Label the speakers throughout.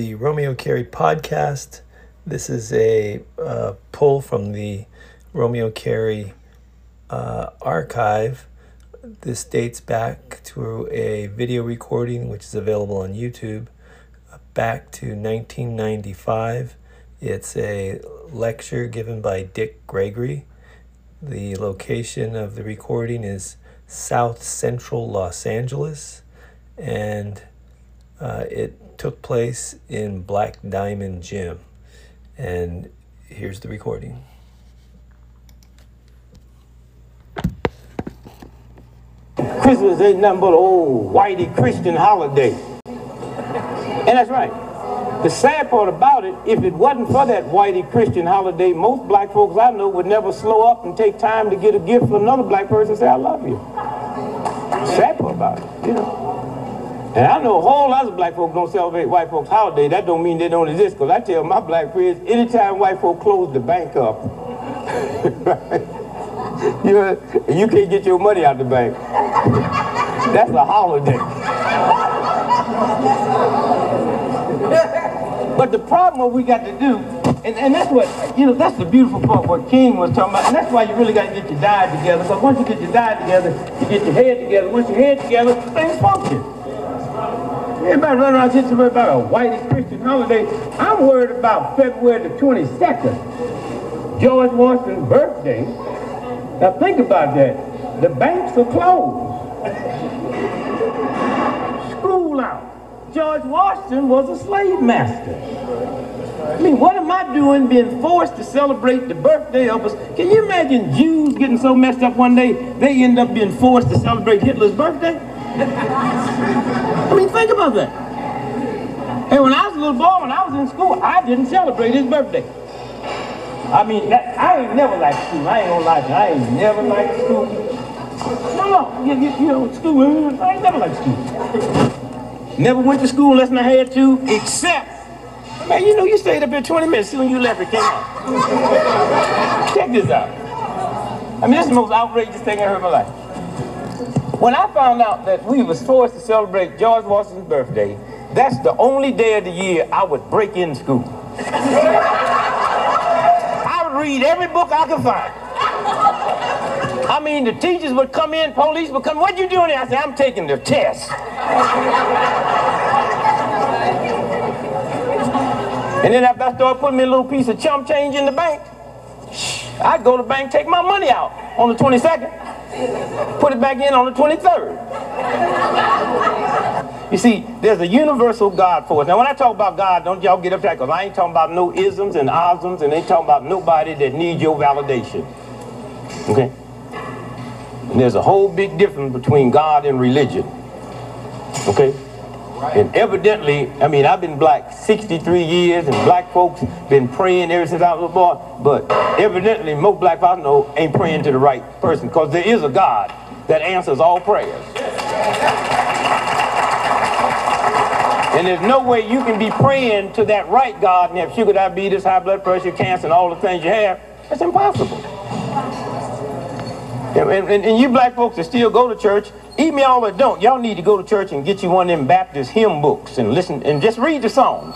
Speaker 1: the Romeo Carey podcast. This is a uh, pull from the Romeo Carey uh, archive. This dates back to a video recording which is available on YouTube uh, back to 1995. It's a lecture given by Dick Gregory. The location of the recording is South Central Los Angeles, and uh, it took place in Black Diamond Gym. And here's the recording.
Speaker 2: Christmas ain't nothing but old whitey Christian holiday. And that's right. The sad part about it, if it wasn't for that whitey Christian holiday, most black folks I know would never slow up and take time to get a gift from another black person and say, I love you. Sad part about it, you know. And I know a whole lot of black folks don't celebrate white folks' holiday. That don't mean they don't exist, because I tell my black friends, anytime white folks close the bank up, you, know, you can't get your money out the bank. That's a holiday. But the problem what we got to do, and, and that's what, you know, that's the beautiful part what King was talking about, and that's why you really got to get your diet together, because once you get your diet together, you get your head together. Once your head together, things function. Everybody running around saying about a white Christian holiday. I'm worried about February the 22nd, George Washington's birthday. Now think about that. The banks are closed. School out. George Washington was a slave master. I mean, what am I doing being forced to celebrate the birthday of us? Can you imagine Jews getting so messed up one day, they end up being forced to celebrate Hitler's birthday? I mean, think about that. And when I was a little boy, when I was in school, I didn't celebrate his birthday. I mean, that, I ain't never liked school. I ain't gonna lie to you. I ain't never liked school. No, no, you, you, you know, school, I ain't never liked school. Never went to school unless I had to, except, man, you know, you stayed up here 20 minutes. Soon you left, it came out. Check this out. I mean, this is the most outrageous thing I heard in my life. When I found out that we was forced to celebrate George Washington's birthday, that's the only day of the year I would break in school. I would read every book I could find. I mean, the teachers would come in, police would come, what you doing there? I said, I'm taking the test. and then after I started putting me a little piece of chump change in the bank, I'd go to the bank, take my money out on the 22nd, put it back in on the 23rd. You see, there's a universal God for us. Now, when I talk about God, don't y'all get upset, because I ain't talking about no isms and osms, and ain't talking about nobody that needs your validation. Okay? And there's a whole big difference between God and religion. Okay? And evidently, I mean, I've been black 63 years, and black folks been praying ever since I was born. But evidently, most black folks know ain't praying to the right person, because there is a God that answers all prayers. And there's no way you can be praying to that right God and have sugar diabetes, high blood pressure, cancer, and all the things you have. It's impossible. And, and, and, you black folks that still go to church, even y'all that don't, y'all need to go to church and get you one of them Baptist hymn books and listen and just read the songs.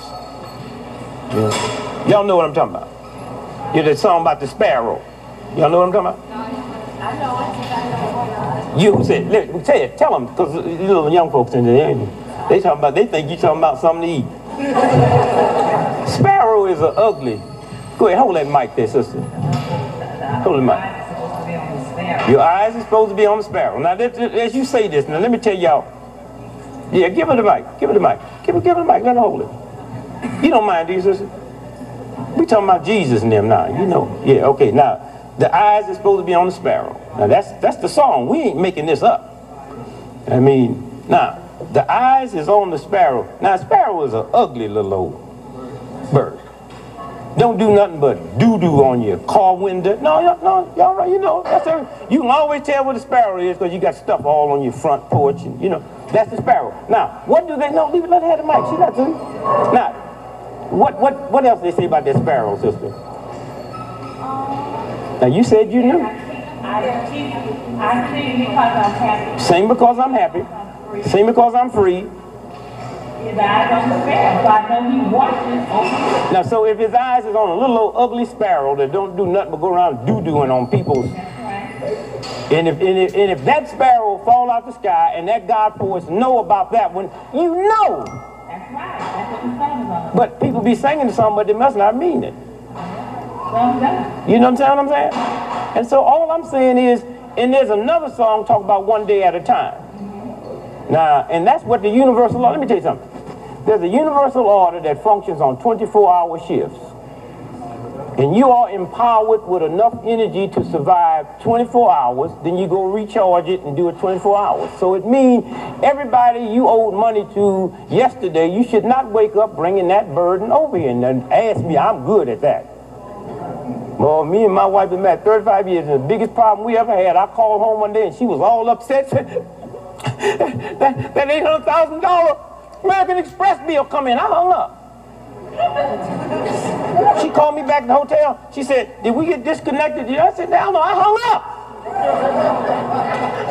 Speaker 2: Yeah. Y'all know what I'm talking about. Yeah, that song about the sparrow. Y'all know what I'm talking about? I know I it. You said, let, tell, you, tell them, because these little young folks in there, they talking about, they think you talking about something to eat. sparrow is an ugly. Go ahead, hold that mic there, sister. Hold the mic. Your eyes are supposed to be on the sparrow. Now, as you say this, now let me tell y'all. Yeah, give her the mic. Give her the mic. Give her, give her the mic. Let her hold it. You don't mind, Jesus. We talking about Jesus and them now. You know. Yeah, okay. Now, the eyes are supposed to be on the sparrow. Now, that's that's the song. We ain't making this up. I mean, now, the eyes is on the sparrow. Now, sparrow is an ugly little old bird. Don't do nothing but doo-doo on your car window. No, no, y'all right, you know, that's every, you can always tell what a sparrow is because you got stuff all on your front porch and, you know, that's the sparrow. Now, what do they, know? leave it, let her have the mic, she got to. Now, what, what, what else they say about that sparrow, sister? Um, now, you said you knew. I sing because I'm happy. Sing because I'm happy. Sing because I'm free.
Speaker 3: His eyes on the sparrow, so I know he watches over
Speaker 2: Now, so if his eyes is on a little old ugly sparrow that don't do nothing but go around doo-dooing on people's, and if, and if, and if that sparrow fall out the sky and that God force know about that one, you know.
Speaker 3: That's right. That's what the song about.
Speaker 2: But people be singing the song, but they must not mean it. You know? What I'm saying? And so all I'm saying is, and there's another song talk about one day at a time. Mm-hmm. Now, and that's what the universal law. Let me tell you something. There's a universal order that functions on 24-hour shifts. And you are empowered with enough energy to survive 24 hours, then you go recharge it and do it 24 hours. So it means everybody you owed money to yesterday, you should not wake up bringing that burden over here and ask me, I'm good at that. Well, me and my wife been married 35 years, and the biggest problem we ever had, I called home one day and she was all upset. That, that $800,000 American Express bill come in. I hung up. She called me back to the hotel. She said, did we get disconnected? I said, hell no, I hung up.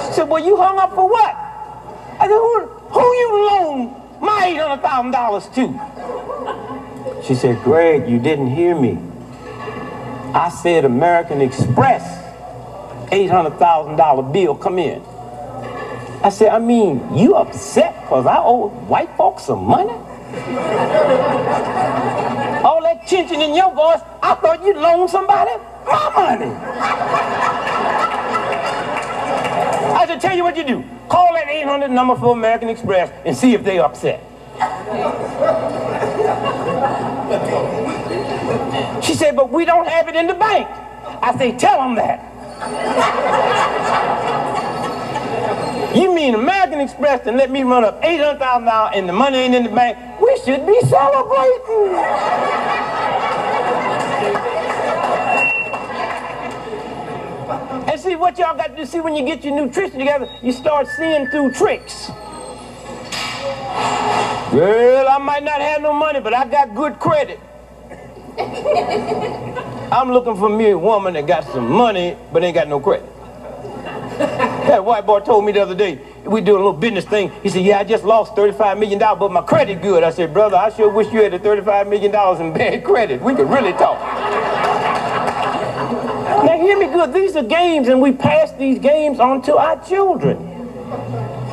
Speaker 2: She said, well, you hung up for what? I said, who, who you loaned my $800,000 to? She said, Greg, you didn't hear me. I said American Express, $800,000 bill come in. I said, I mean, you upset because I owe white folks some money? All that chinching in your voice, I thought you'd loan somebody my money. I said, tell you what you do. Call that 800 number for American Express and see if they upset. She said, but we don't have it in the bank. I say, tell them that. You mean American Express and let me run up $800,000 and the money ain't in the bank? We should be celebrating. And see what y'all got to see when you get your nutrition together, you start seeing through tricks. Well, I might not have no money, but I got good credit. I'm looking for me a woman that got some money, but ain't got no credit. That white boy told me the other day, we do a little business thing. He said, yeah, I just lost $35 million, but my credit good. I said, brother, I sure wish you had the $35 million in bad credit. We could really talk. now hear me good. These are games, and we pass these games on to our children.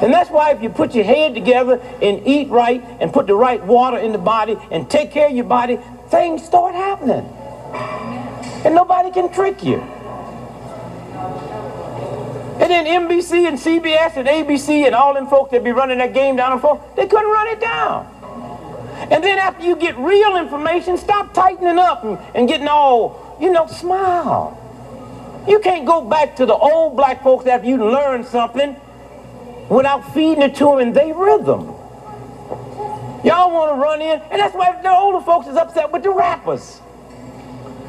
Speaker 2: And that's why if you put your head together and eat right and put the right water in the body and take care of your body, things start happening. And nobody can trick you. And then NBC and CBS and ABC and all them folks that be running that game down on phone, they couldn't run it down. And then after you get real information, stop tightening up and, and getting all, you know, smile. You can't go back to the old black folks after you learn something without feeding it to them in their rhythm. Y'all want to run in, and that's why the older folks is upset with the rappers.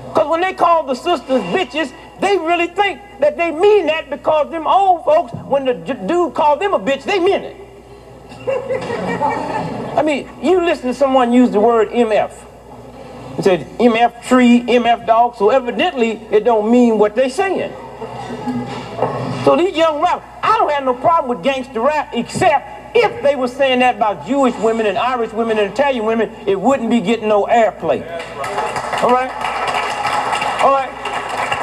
Speaker 2: Because when they call the sisters bitches, they really think that they mean that because them old folks, when the dude called them a bitch, they meant it. I mean, you listen to someone use the word MF. It said MF tree, MF dog, so evidently it don't mean what they saying. So these young rappers, I don't have no problem with gangster rap except if they were saying that about Jewish women and Irish women and Italian women, it wouldn't be getting no airplay. All right? All right?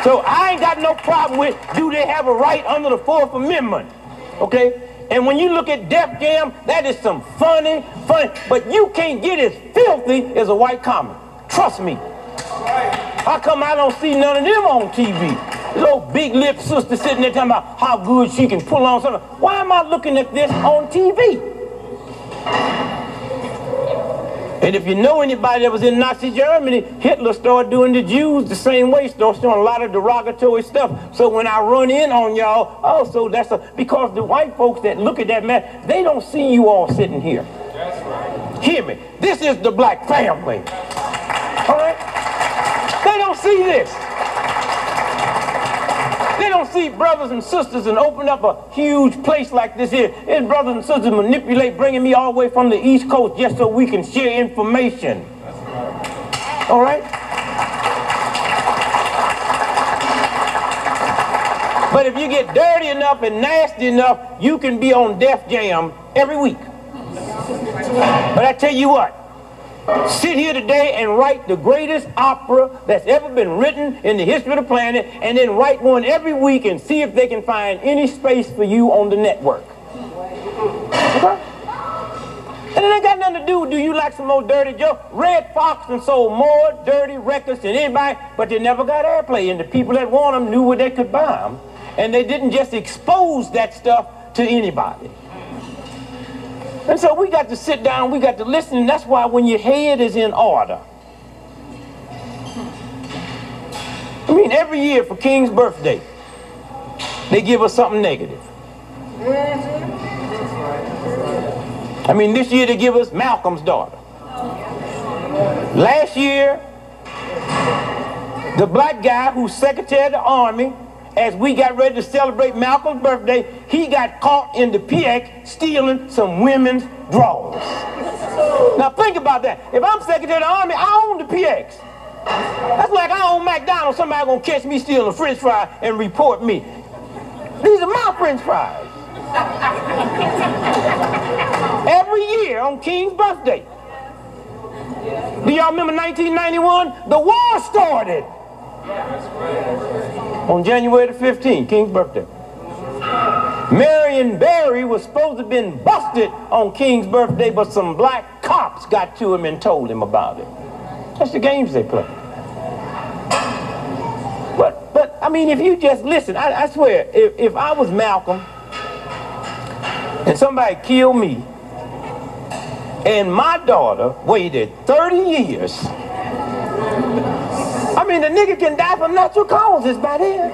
Speaker 2: So I ain't got no problem with do they have a right under the Fourth Amendment? Okay? And when you look at Def Jam, that is some funny, funny, but you can't get as filthy as a white comic. Trust me. How come I don't see none of them on TV? Little big lip sister sitting there talking about how good she can pull on something. Why am I looking at this on TV? And if you know anybody that was in Nazi Germany, Hitler started doing the Jews the same way, started doing a lot of derogatory stuff. So when I run in on y'all, oh, also that's a, because the white folks that look at that man, they don't see you all sitting here. That's right. Hear me. This is the black family. All right? They don't see this. They don't see brothers and sisters and open up a huge place like this here. And brothers and sisters manipulate bringing me all the way from the East Coast just so we can share information. All right? But if you get dirty enough and nasty enough, you can be on Def Jam every week. But I tell you what, sit here today and write the greatest opera that's ever been written in the history of the planet, and then write one every week and see if they can find any space for you on the network. Okay? And it ain't got nothing to do with do you like some more dirty Joe? Redd Foxx and sold more dirty records than anybody, but they never got airplay, and the people that want them knew where they could buy them. And they didn't just expose that stuff to anybody. And so we got to sit down, we got to listen, and that's why when your head is in order. I mean, every year for King's birthday, they give us something negative. I mean, this year they give us Malcolm's daughter. Last year, the black guy who's Secretary of the Army as we got ready to celebrate Malcolm's birthday, he got caught in the PX stealing some women's drawers. Now think about that. If I'm Secretary of the Army, I own the PX. That's like I own McDonald's. Somebody gonna catch me stealing a French fry and report me. These are my French fries. Every year on King's birthday. Do y'all remember 1991? The war started. On January the 15th, King's birthday. Marion Barry was supposed to have been busted on King's birthday, but some black cops got to him and told him about it. That's the games they play. But, but I mean, if you just listen, I, I swear, if, if I was Malcolm and somebody killed me, and my daughter waited 30 years mean, the nigga can die from natural causes by then.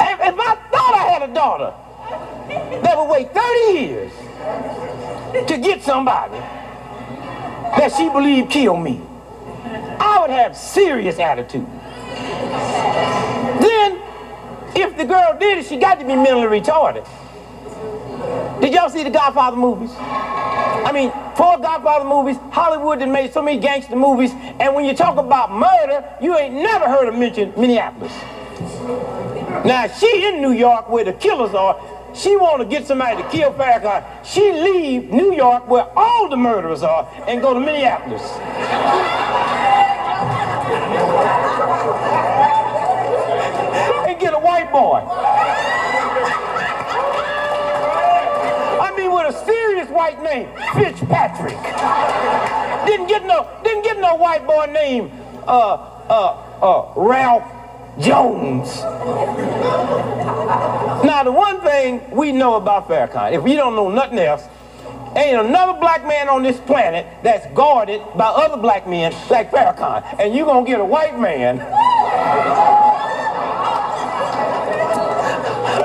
Speaker 2: if, if I thought I had a daughter that would wait 30 years to get somebody that she believed killed me, I would have serious attitude. Then, if the girl did it, she got to be mentally retarded. Did y'all see the Godfather movies? I mean, four Godfather movies, Hollywood that made so many gangster movies, and when you talk about murder, you ain't never heard of mention Minneapolis. Now, she in New York where the killers are, she want to get somebody to kill Farrakhan. She leave New York where all the murderers are and go to Minneapolis. and get a white boy. Serious white name, Fitzpatrick. didn't get no, didn't get no white boy name, uh, uh, uh, Ralph Jones. now, the one thing we know about Farrakhan, if we don't know nothing else, ain't another black man on this planet that's guarded by other black men like Farrakhan. And you're going to get a white man,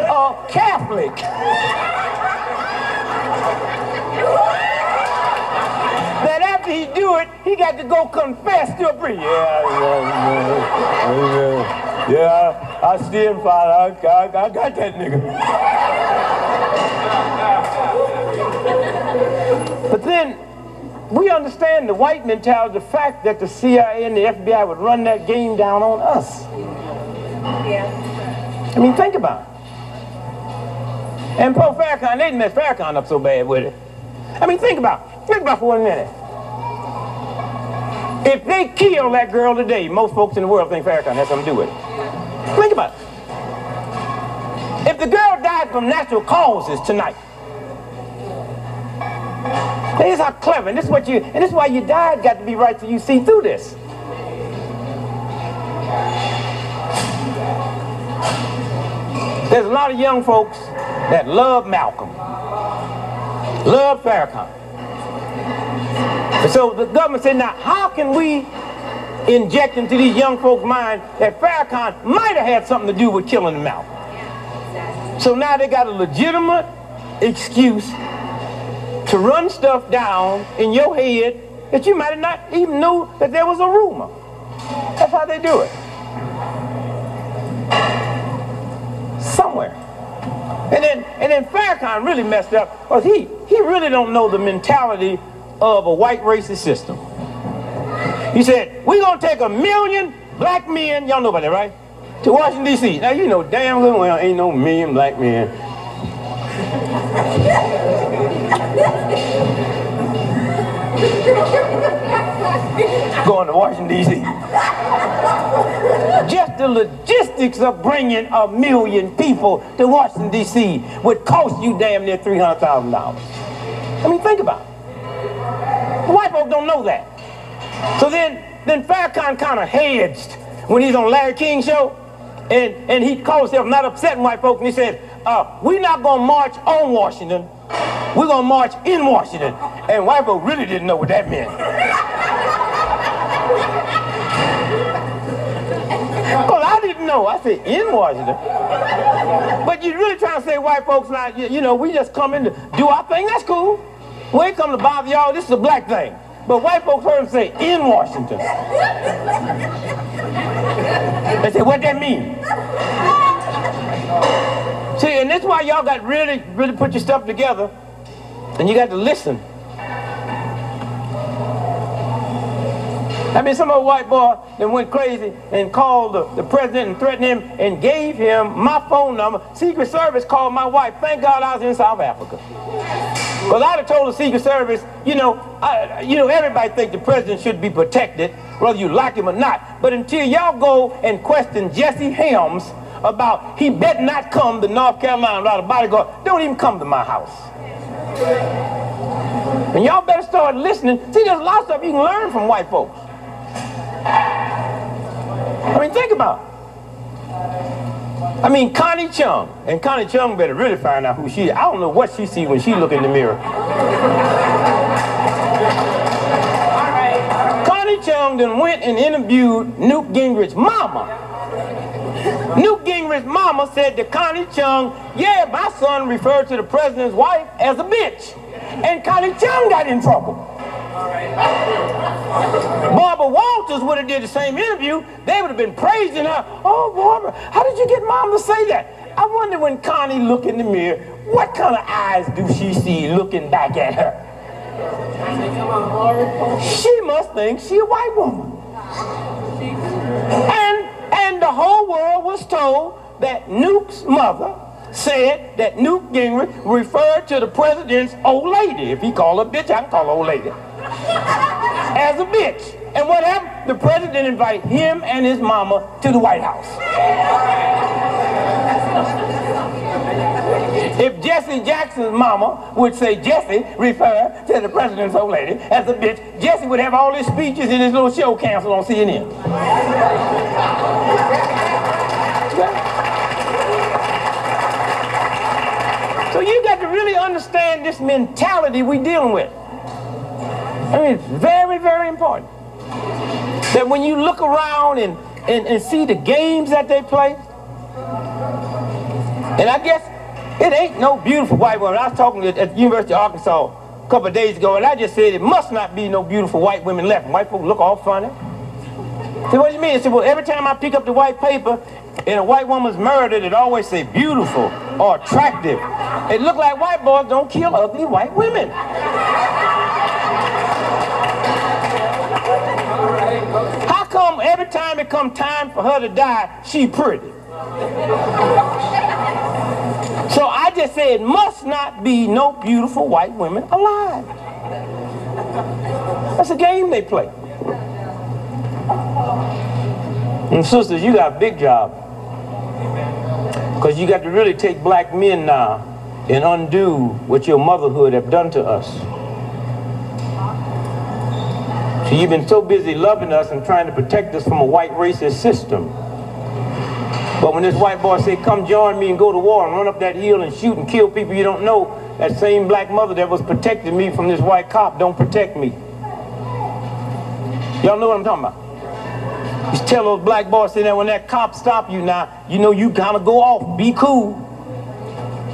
Speaker 2: a Catholic, after he do it, he got to go confess to a priest. Yeah, yeah, yeah, yeah. I stand, Father. I, I, I got that nigga. but then we understand the white mentality, the fact that the CIA and the FBI would run that game down on us. Yeah. I mean, think about it. And Poe Farrakhan, they didn't mess Farrakhan up so bad with it. I mean, think about it. Think about it for one minute. If they kill that girl today, most folks in the world think Farrakhan has something to do with it. Think about it. If the girl died from natural causes tonight, this is how clever, and this is what you, and this is why your dad got to be right so you see through this. There's a lot of young folks that love Malcolm, love Farrakhan. So the government said, now how can we inject into these young folks' minds that Farrakhan might have had something to do with killing them out? So now they got a legitimate excuse to run stuff down in your head that you might have not even knew that there was a rumor. That's how they do it. Somewhere. And then and then Farrakhan really messed up because he he really don't know the mentality of a white racist system. He said, we're going to take a million black men, y'all know about that, right? to Washington, D.C. Now, you know damn well ain't no million black men going to Washington, D.C. Just the logistics of bringing a million people to Washington, D.C. would cost you damn near $300,000. I mean, think about it. White folks don't know that. So then, then Farrakhan kind of hedged when he's on Larry King show, and, and he called himself not upsetting white folks, and he said, uh, we're not going to march on Washington, we're going to march in Washington. And white folks really didn't know what that meant. Well, I didn't know. I said in Washington. But you're really trying to say white folks not, you, you know, we just come in to do our thing. That's cool. We ain't come to bother y'all. This is a black thing. But white folks heard him say in Washington. They said, what that mean? See, and that's why y'all got really, really put your stuff together. And you got to listen. I mean, some old white boy that went crazy and called the, the president and threatened him and gave him my phone number. Secret Service called my wife. Thank God I was in South Africa. Because I'd have told the Secret Service, you know, I, you know, everybody think the president should be protected, whether you like him or not. But until y'all go and question Jesse Helms about he better not come to North Carolina without a bodyguard, don't even come to my house. And y'all better start listening. See, there's a lot of stuff you can learn from white folks. I mean, think about it. I mean, Connie Chung. And Connie Chung better really find out who she is. I don't know what she see when she look in the mirror. Connie Chung then went and interviewed Newt Gingrich's mama. Newt Gingrich's mama said to Connie Chung, yeah, my son referred to the president's wife as a bitch. And Connie Chung got in trouble. Barbara Walters would have did the same interview. They would have been praising her. Oh, Barbara, how did you get mom to say that? I wonder when Connie look in the mirror, what kind of eyes do she see looking back at her? She must think she a white woman. And, and the whole world was told that Newt's mother said that Newt Gingrich referred to the president's old lady. If he called her bitch, I can call her old lady. As a bitch. And what happened? The president invited him and his mama to the White House. If Jesse Jackson's mama would say Jesse refer to the president's old lady as a bitch, Jesse would have all his speeches in his little show canceled on CNN. So you got to really understand this mentality we're dealing with. I mean, it's very, very important. That when you look around and, and, and see the games that they play, and I guess it ain't no beautiful white woman. I was talking at the University of Arkansas a couple of days ago, and I just said it must not be no beautiful white women left. White folks look all funny. So what do you mean? I said, well, every time I pick up the white paper and a white woman's murdered, it always say beautiful or attractive. It look like white boys don't kill ugly white women. Come every time it come time for her to die, she pretty? So I just said must not be no beautiful white women alive. That's a game they play. And sisters, you got a big job. Because you got to really take black men now and undo what your motherhood have done to us. You've been so busy loving us and trying to protect us from a white racist system. But when this white boy said, come join me and go to war and run up that hill and shoot and kill people you don't know, that same black mother that was protecting me from this white cop don't protect me. Y'all know what I'm talking about? You tell those black boys that when that cop stop you now, you know you gotta go off, be cool.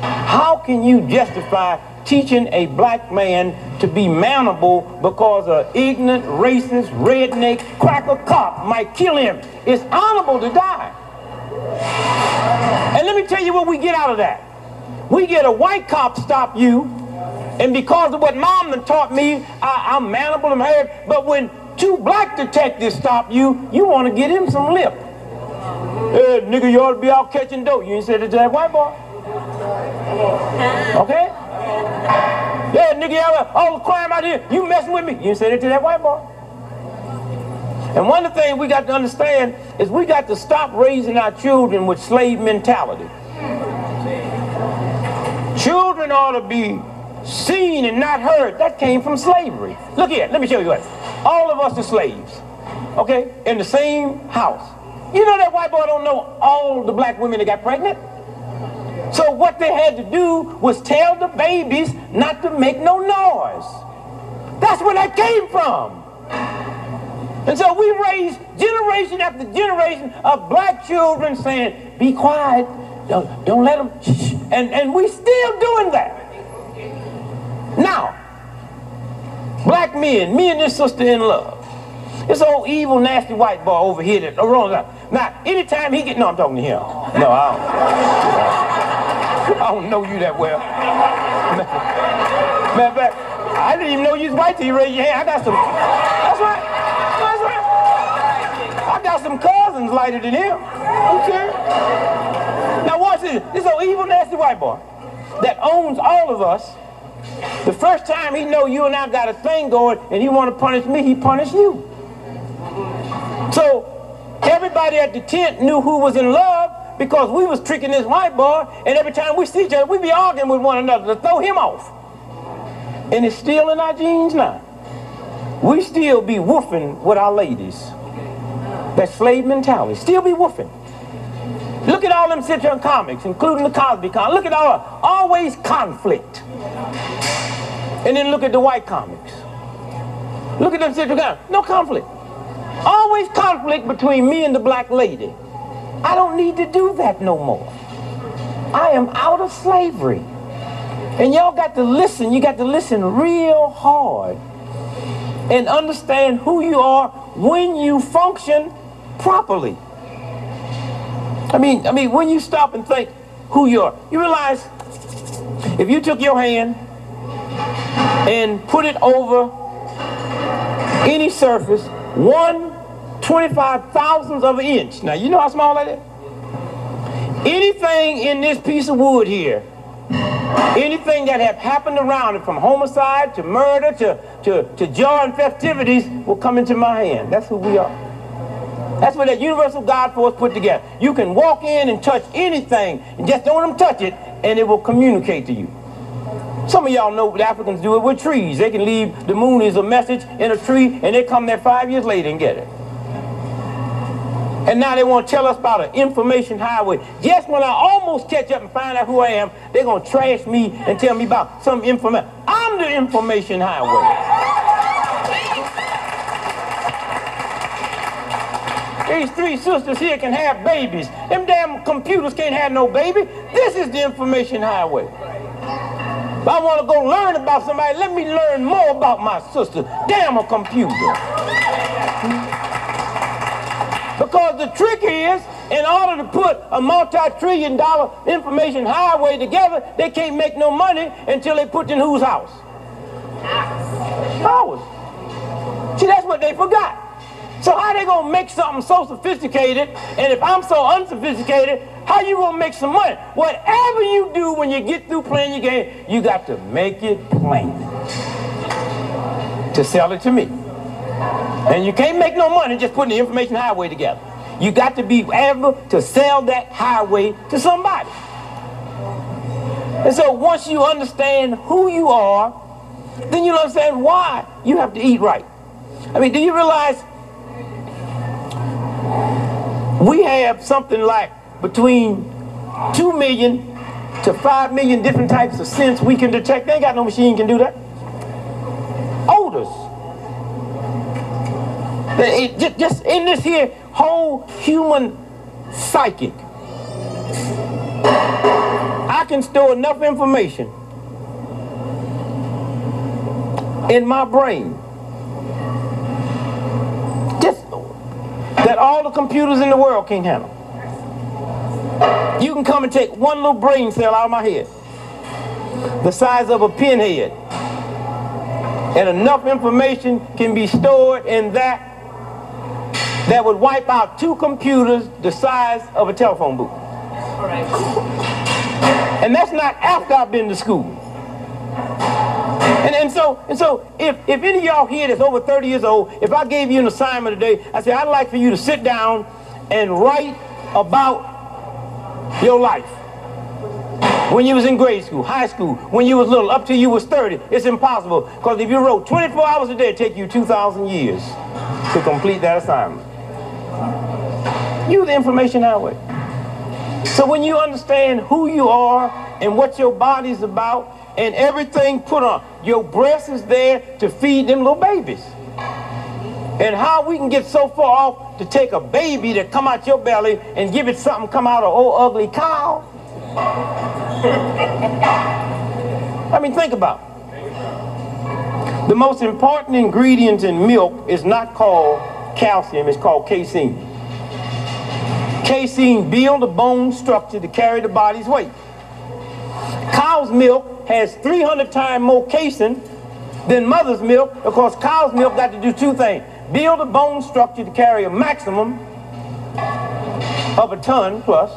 Speaker 2: How can you justify teaching a black man to be manable because an ignorant, racist, redneck, cracker cop might kill him? It's honorable to die. And let me tell you what we get out of that. We get a white cop stop you, and because of what mom taught me, I, am manable and heard. But when two black detectives stop you, you want to get him some lip. Hey, nigga, you ought to be out catching dope. You ain't said it to that white boy. Ah. Okay? Yeah, nigga, y'all all the crime out here, you messing with me. You said it to that white boy. And one of the things we got to understand is we got to stop raising our children with slave mentality. Children ought to be seen and not heard. That came from slavery. Look here, let me show you what. All of us are slaves, okay, in the same house. You know that white boy don't know all the black women that got pregnant? So what they had to do was tell the babies not to make no noise. That's where that came from. And so we raised generation after generation of black children saying, be quiet, don't, don't let them, shh. And, and we still doing that. Now, black men, me and this sister in love. This old evil, nasty white boy over here that wrong. Now, anytime he get, no, I'm talking to him. No, I don't. I don't know you that well. Matter of fact, I didn't even know you was white till you raised your hand. I got some, that's right. That's right. I got some cousins lighter than him. Okay. Now watch this. This old evil, nasty white boy that owns all of us the first time he know you and I got a thing going and he want to punish me, he punish you. So everybody at the tent knew who was in love because we was tricking this white boy and every time we see each other, we be arguing with one another to throw him off. And it's still in our genes now. We still be woofing with our ladies. That slave mentality. Still be woofing. Look at all them sitcom comics, including the Cosby comics. Look at all, always conflict. And then look at the white comics. Look at them sitcom comics. No conflict. Always conflict between me and the black lady. I don't need to do that no more. I am out of slavery. And y'all got to listen. You got to listen real hard and understand who you are when you function properly. I mean, I mean, when you stop and think who you are, you realize if you took your hand and put it over any surface, one of an inch. Now, you know how small that is? Anything in this piece of wood here, anything that have happened around it, from homicide to murder to, to, to joy and festivities, will come into my hand. That's who we are. That's what that universal God force put together. You can walk in and touch anything, and just don't let them touch it, and it will communicate to you. Some of y'all know the Africans do it with trees. They can leave the moon as a message in a tree, and they come there five years later and get it. And now they want to tell us about an information highway. Just when I almost catch up and find out who I am, they're going to trash me and tell me about some information. I'm the information highway. These three sisters here can have babies. Them damn computers can't have no baby. This is the information highway. If I want to go learn about somebody, let me learn more about my sister. Damn a computer. Because the trick is, in order to put a multi-trillion dollar information highway together, they can't make no money until they put in whose house? Ours. See, that's what they forgot. So how they gonna make something so sophisticated, and if I'm so unsophisticated, how you gonna make some money? Whatever you do when you get through playing your game, you got to make it plain to sell it to me. And you can't make no money just putting the information highway together. You got to be able to sell that highway to somebody. And so once you understand who you are, then you understand why you have to eat right. I mean, do you realize we have something like between 2 million to 5 million different types of scents we can detect. They ain't got no machine can do that. Odors. It, just in this here whole human psychic, I can store enough information in my brain that all the computers in the world can't handle. You can come and take one little brain cell out of my head, the size of a pinhead, and enough information can be stored in that that would wipe out two computers the size of a telephone booth. And that's not after I've been to school. And, and so, and so if, if any of y'all here that's over 30 years old, if I gave you an assignment today, I say, I'd like for you to sit down and write about your life. When you was in grade school, high school, when you was little, up till you was 30, it's impossible. Because if you wrote 24 hours a day, it'd take you 2,000 years to complete that assignment. Use the information that way. So when you understand who you are and what your body's about and everything put on, your breast is there to feed them little babies. And how we can get so far off to take a baby that come out your belly and give it something come out of old ugly cow. I mean, think about it. The most important ingredient in milk is not called calcium, it's called casein. Casein builds the bone structure to carry the body's weight. Cow's milk has 300 times more casein than mother's milk because cow's milk got to do two things. Build a bone structure to carry a maximum of a ton plus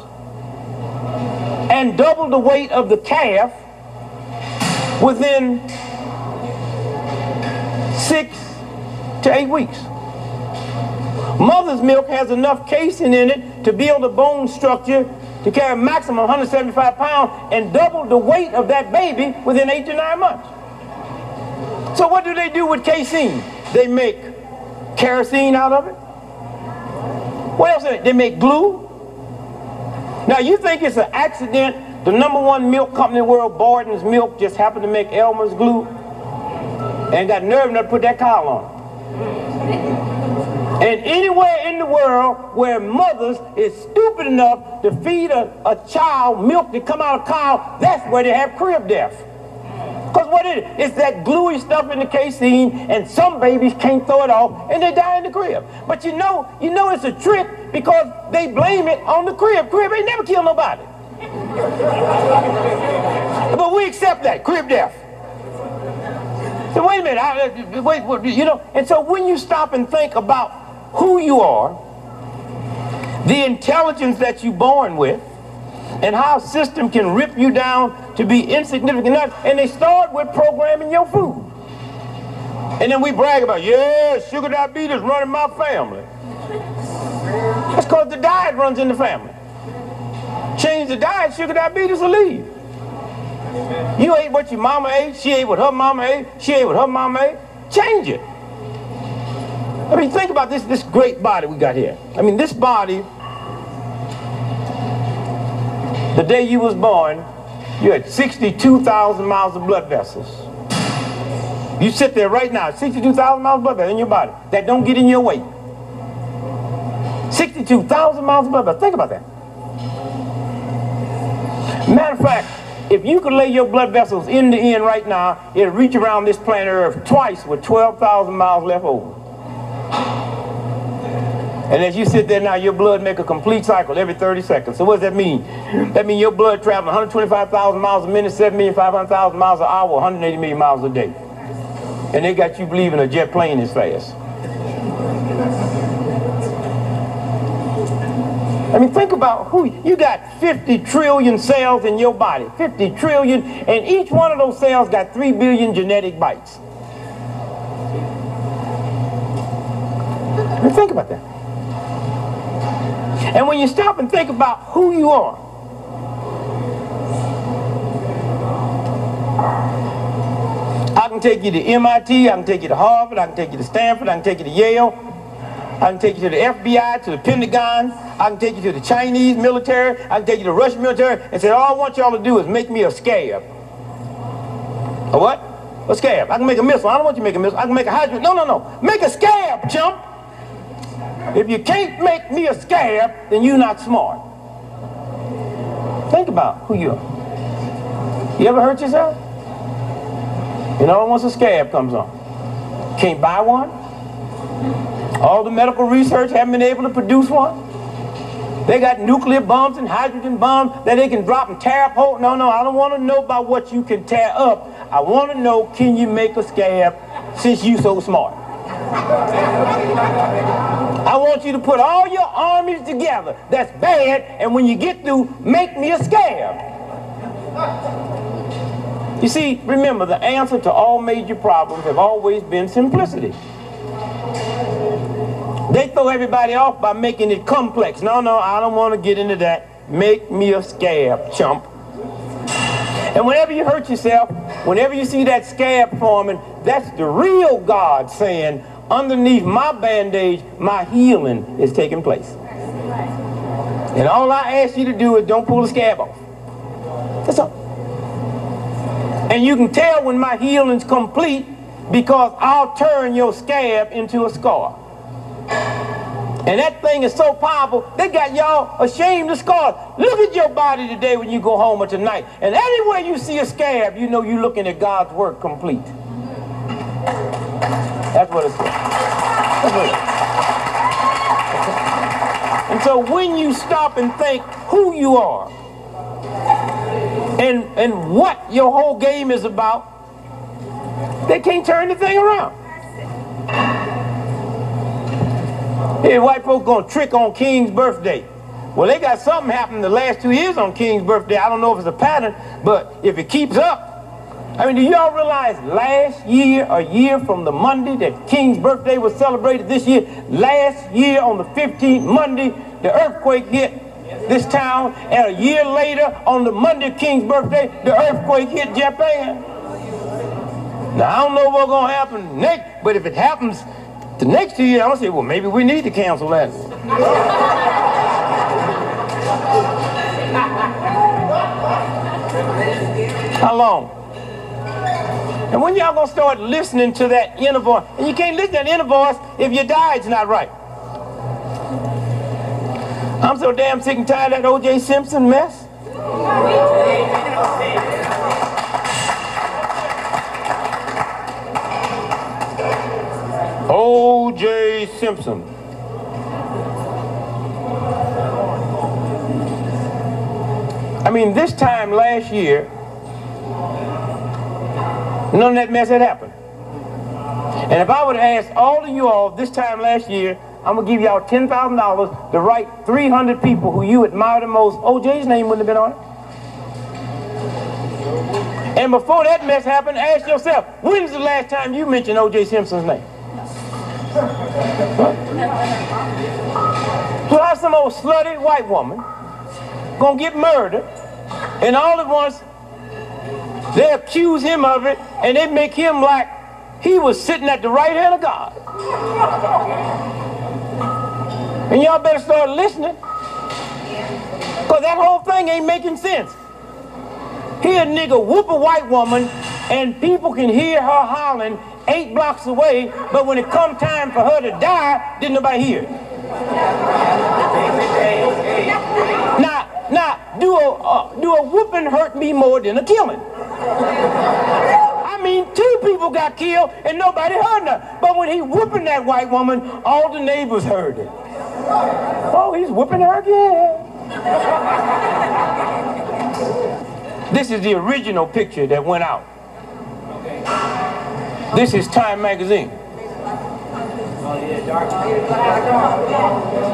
Speaker 2: and double the weight of the calf within six to eight weeks. Mother's milk has enough casein in it to build a bone structure to carry a maximum 175 pounds and double the weight of that baby within eight to nine months. So what do they do with casein? They make kerosene out of it. What else? They make glue. Now you think it's an accident the number one milk company in the world, Borden's Milk, just happened to make Elmer's glue and got nerve enough to put that cow on. And anywhere in the world where mothers is stupid enough to feed a, a child milk to come out of cow, that's where they have crib death. Because what is it? It's that gluey stuff in the casein, and some babies can't throw it off, and they die in the crib. But you know, you know it's a trick because they blame it on the crib. Crib ain't never killed nobody. but we accept that, crib death. So wait a minute, I, wait, you know, and so when you stop and think about who you are, the intelligence that you're born with, and how a system can rip you down to be insignificant enough. And they start with programming your food. And then we brag about, yeah, sugar diabetes running my family. That's because the diet runs in the family. Change the diet, sugar diabetes will leave. You ate what your mama ate, she ate what her mama ate, she ate what her mama ate. Change it. I mean, think about this, this great body we got here. I mean, this body, the day you was born, you had 62,000 miles of blood vessels. You sit there right now, 62,000 miles of blood vessels in your body that don't get in your way. 62,000 miles of blood vessels. Think about that. Matter of fact, if you could lay your blood vessels end to end right now, it'd reach around this planet Earth twice with 12,000 miles left over. And as you sit there now, your blood make a complete cycle every 30 seconds. So what does that mean? That means your blood traveling 125,000 miles a minute, 7,500,000 miles an hour, 180 million miles a day. And they got you believing a jet plane is fast. I mean, think about who, you got 50 trillion cells in your body, 50 trillion, and each one of those cells got 3 billion genetic bytes. Mean, think about that. And when you stop and think about who you are, I can take you to MIT, I can take you to Harvard, I can take you to Stanford, I can take you to Yale, I can take you to the FBI, to the Pentagon, I can take you to the Chinese military, I can take you to the Russian military, and say, all I want y'all to do is make me a scab. A what? A scab. I can make a missile. I don't want you to make a missile. I can make a hydrogen. No, no, no. Make a scab, chump. If you can't make me a scab, then you're not smart. Think about who you are. You ever hurt yourself? You know, once a scab comes on, can't buy one. All the medical research haven't been able to produce one. They got nuclear bombs and hydrogen bombs that they can drop and tear up whole. No, no, I don't want to know about what you can tear up. I want to know, can you make a scab since you so smart? I want you to put all your armies together. That's bad. And when you get through, make me a scab. You see, remember, the answer to all major problems have always been simplicity. They throw everybody off by making it complex. No, no, I don't want to get into that. Make me a scab, chump. And whenever you hurt yourself, whenever you see that scab forming, that's the real God saying, underneath my bandage, my healing is taking place. And all I ask you to do is don't pull the scab off. That's all. And you can tell when my healing's complete because I'll turn your scab into a scar. And that thing is so powerful, they got y'all ashamed of scars. Look at your body today when you go home or tonight. And anywhere you see a scab, you know you're looking at God's work complete. That's what it says. That's what it is. And so when you stop and think who you are and, and what your whole game is about, they can't turn the thing around. Hey, white folks gonna trick on King's birthday. Well, they got something happened the last two years on King's birthday. I don't know if it's a pattern, but if it keeps up, I mean, do y'all realize last year, a year from the Monday that King's birthday was celebrated this year, last year on the 15th Monday, the earthquake hit this town, and a year later, on the Monday King's birthday, the earthquake hit Japan. Now, I don't know what's going to happen next, but if it happens the next two years, I'm to say, well, maybe we need to cancel that. How long? And when y'all gonna start listening to that inner voice? And you can't listen to that inner voice if your diet's not right. I'm so damn sick and tired of that O.J. Simpson mess. O.J. Simpson. I mean, this time last year, none of that mess had happened. And if I would have asked all of you all this time last year, I'm going to give y'all $10,000 to write 300 people who you admire the most, OJ's name wouldn't have been on it. And before that mess happened, ask yourself, when's the last time you mentioned O.J. Simpson's name? So some old slutty white woman gonna get murdered, and all at once they accuse him of it, and they make him like he was sitting at the right hand of God. And y'all better start listening, because that whole thing ain't making sense. Here a nigga whoop a white woman, and people can hear her hollering eight blocks away, but when it come time for her to die, didn't nobody hear. Now, now, do a uh, do a whooping hurt me more than a killing? I mean, two people got killed and nobody heard nothing. But when he whooping that white woman, all the neighbors heard it. Oh, he's whooping her again. This is the original picture that went out. This is Time Magazine.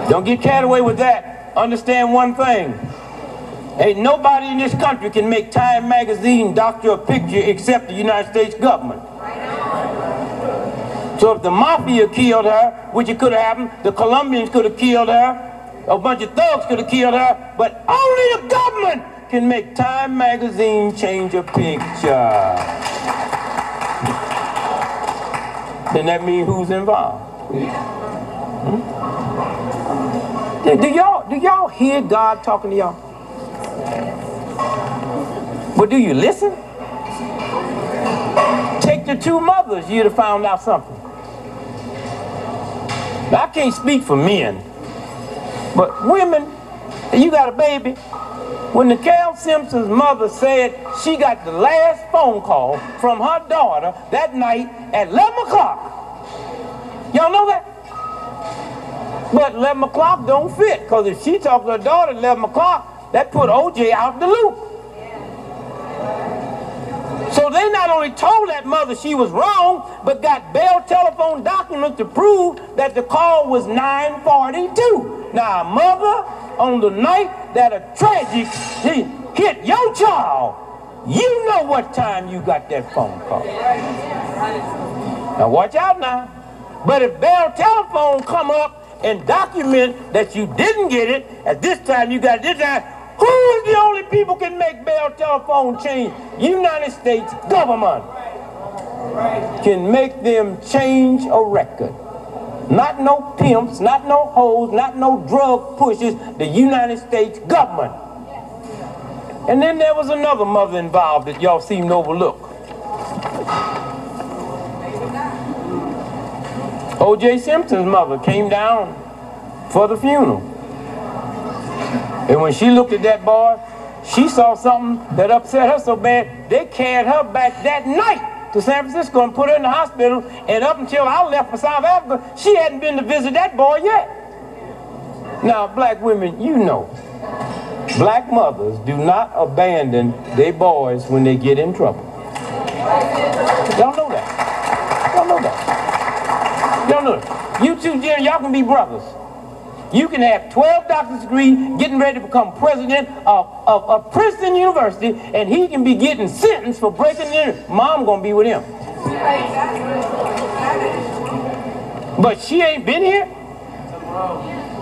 Speaker 2: Don't get carried away with that. Understand one thing. Ain't nobody in this country can make Time Magazine doctor a picture except the United States government. So if the mafia killed her, which it could have happened, the Colombians could have killed her, a bunch of thugs could have killed her, but only the government can make Time Magazine change a picture. Then that means who's involved? Hmm? Do, y'all do y'all hear God talking to y'all? But do you listen? Take the two mothers, you'd have found out something. Now, I can't speak for men, but women, you got a baby. When Cal Simpson's mother said she got the last phone call from her daughter that night at 11 o'clock, y'all know that? But 11 o'clock don't fit, because if she talked to her daughter at 11 o'clock, that put OJ out the loop. So they not only told that mother she was wrong, but got Bell telephone documents to prove that the call was 942. Now, mother, on the night that a tragic hit your child, you know what time you got that phone call. Now watch out now. But if Bell Telephone come up and document that you didn't get it, at this time you got this time, who is the only people can make Bell Telephone change? United States government can make them change a record. Not no pimps, not no hoes, not no drug pushers, the United States government. And then there was another mother involved that y'all seem to overlook. O.J. Simpson's mother came down for the funeral. And when she looked at that boy, she saw something that upset her so bad, they carried her back that night to San Francisco and put her in the hospital. And up until I left for South Africa, she hadn't been to visit that boy yet. Now, black women, you know, black mothers do not abandon their boys when they get in trouble. Y'all know that. Y'all know that. Y'all know that. You two, Jerry, y'all can be brothers. You can have 12 doctor's degree, getting ready to become president of, of, of Princeton University, and he can be getting sentenced for breaking in. Mom gonna be with him. But she ain't been here.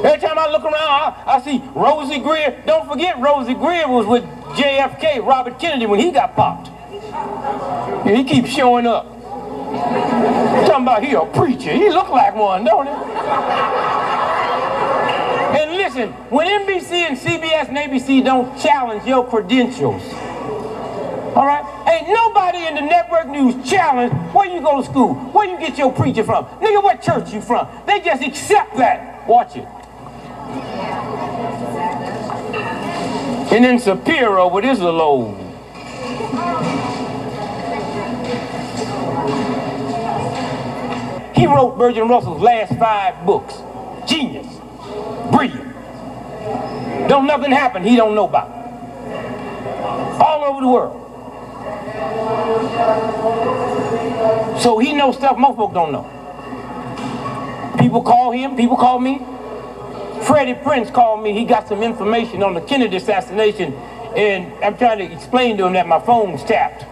Speaker 2: Every time I look around, I, I see Rosey Grier. Don't forget Rosey Grier was with JFK, Robert Kennedy, when he got popped. And he keeps showing up. Talking about he a preacher. He look like one, don't he? And listen, when NBC and CBS and ABC don't challenge your credentials, all right? Ain't nobody in the network news challenge where you go to school, where you get your preacher from. Nigga, what church you from? They just accept that. Watch it. And then Shapiro with his little old. He wrote Bertrand Russell's last five books. Genius. Brilliant. Don't nothing happen he don't know about. All over the world. So he knows stuff most folks don't know. People call him, people call me. Freddie Prinze called me. He got some information on the Kennedy assassination, and I'm trying to explain to him that my phone's tapped.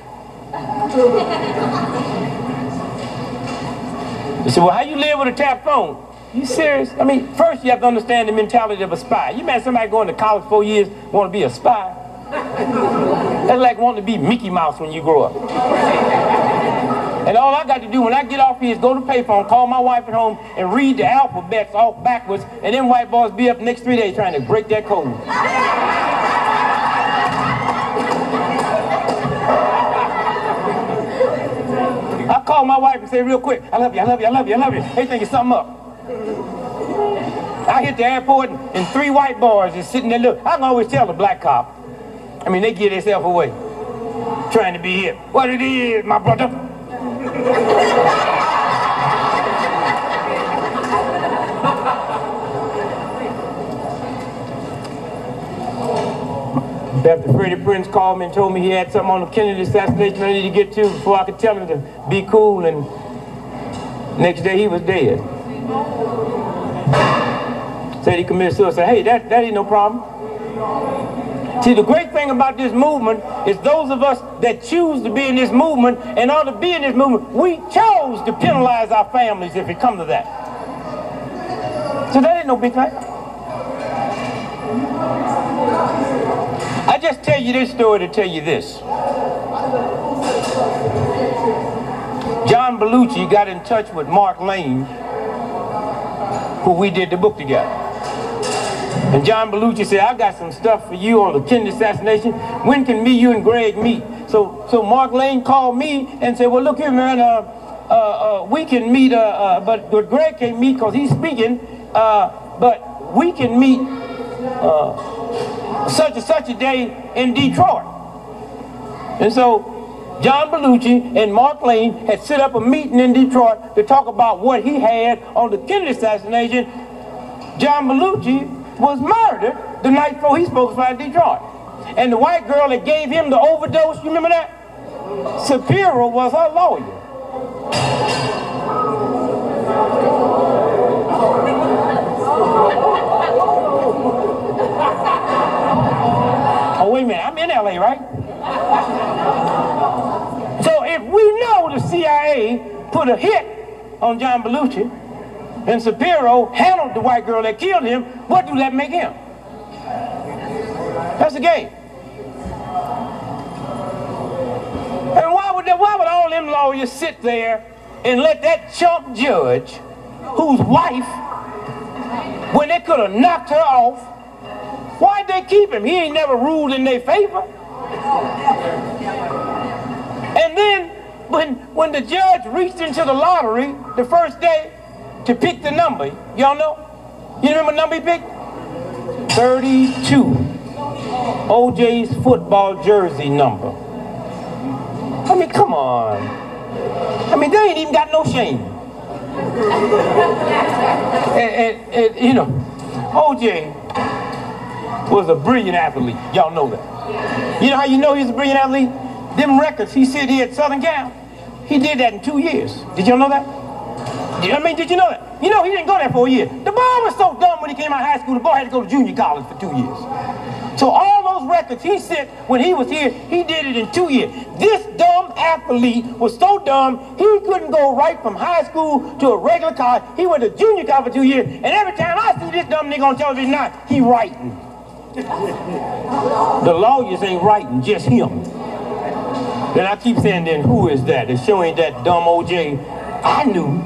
Speaker 2: He said, well, how you live with a tapped phone? You serious? I mean, first you have to understand the mentality of a spy. You imagine somebody going to college four years want to be a spy? That's like wanting to be Mickey Mouse when you grow up. And all I got to do when I get off here is go to payphone, call my wife at home, and read the alphabets off backwards, and then white boys be up next three days trying to break that code. I call my wife and say real quick, I love you, I love you, I love you, I love you. Hey, think it's something up. I hit the airport and, three white boys is sitting there. Look, I can always tell the black cop. I mean, they give themselves away, trying to be hip. What it is, my brother? After Freddie Prinze called me and told me he had something on the Kennedy assassination I needed to get to before I could tell him to be cool, and next day he was dead. Said he committed suicide. Hey, that, that ain't no problem. See, the great thing about this movement is those of us that choose to be in this movement and ought to be in this movement, we chose to penalize our families if it come to that. So that ain't no big thing. I just tell you this story to tell you this. John Belushi got in touch with Mark Lane, who we did the book together. And John Belushi said, I got some stuff for you on the Kennedy assassination. When can me, you, and Greg meet? So, so Mark Lane called me and said, well, look here, man, uh, uh, uh, we can meet, uh, uh, but, but Greg can't meet because he's speaking, uh, but we can meet such and such a day in Detroit. And so John Belushi and Mark Lane had set up a meeting in Detroit to talk about what he had on the Kennedy assassination. John Belushi was murdered the night before he spoke to Detroit. And the white girl that gave him the overdose, you remember that? Shapiro was her lawyer. Oh, wait a minute, I'm in LA, right? We know the CIA put a hit on John Belushi and Shapiro handled the white girl that killed him, what do that make him? That's the game. And why would, that, why would all them lawyers sit there and let that chump judge, whose wife, when they could have knocked her off, why'd they keep him? He ain't never ruled in their favor. And then when when the judge reached into the lottery the first day to pick the number, y'all know? You remember number he picked? 32. OJ's football jersey number. I mean, come on. I mean, they ain't even got no shame. and, and, and, you know, OJ was a brilliant athlete. Y'all know that. You know how you know he's a brilliant athlete? Them records he said he had Southern Cal. He did that in two years. Did y'all know that? I mean, did you know that? You know, he didn't go there for a year. The boy was so dumb when he came out of high school, the boy had to go to junior college for two years. So all those records he set when he was here, he did it in two years. This dumb athlete was so dumb, he couldn't go right from high school to a regular college. He went to junior college for two years, and every time I see this dumb nigga on television now, he writing. the lawyers ain't writing, just him. Then I keep saying, then who is that? It's showing that dumb OJ. I knew.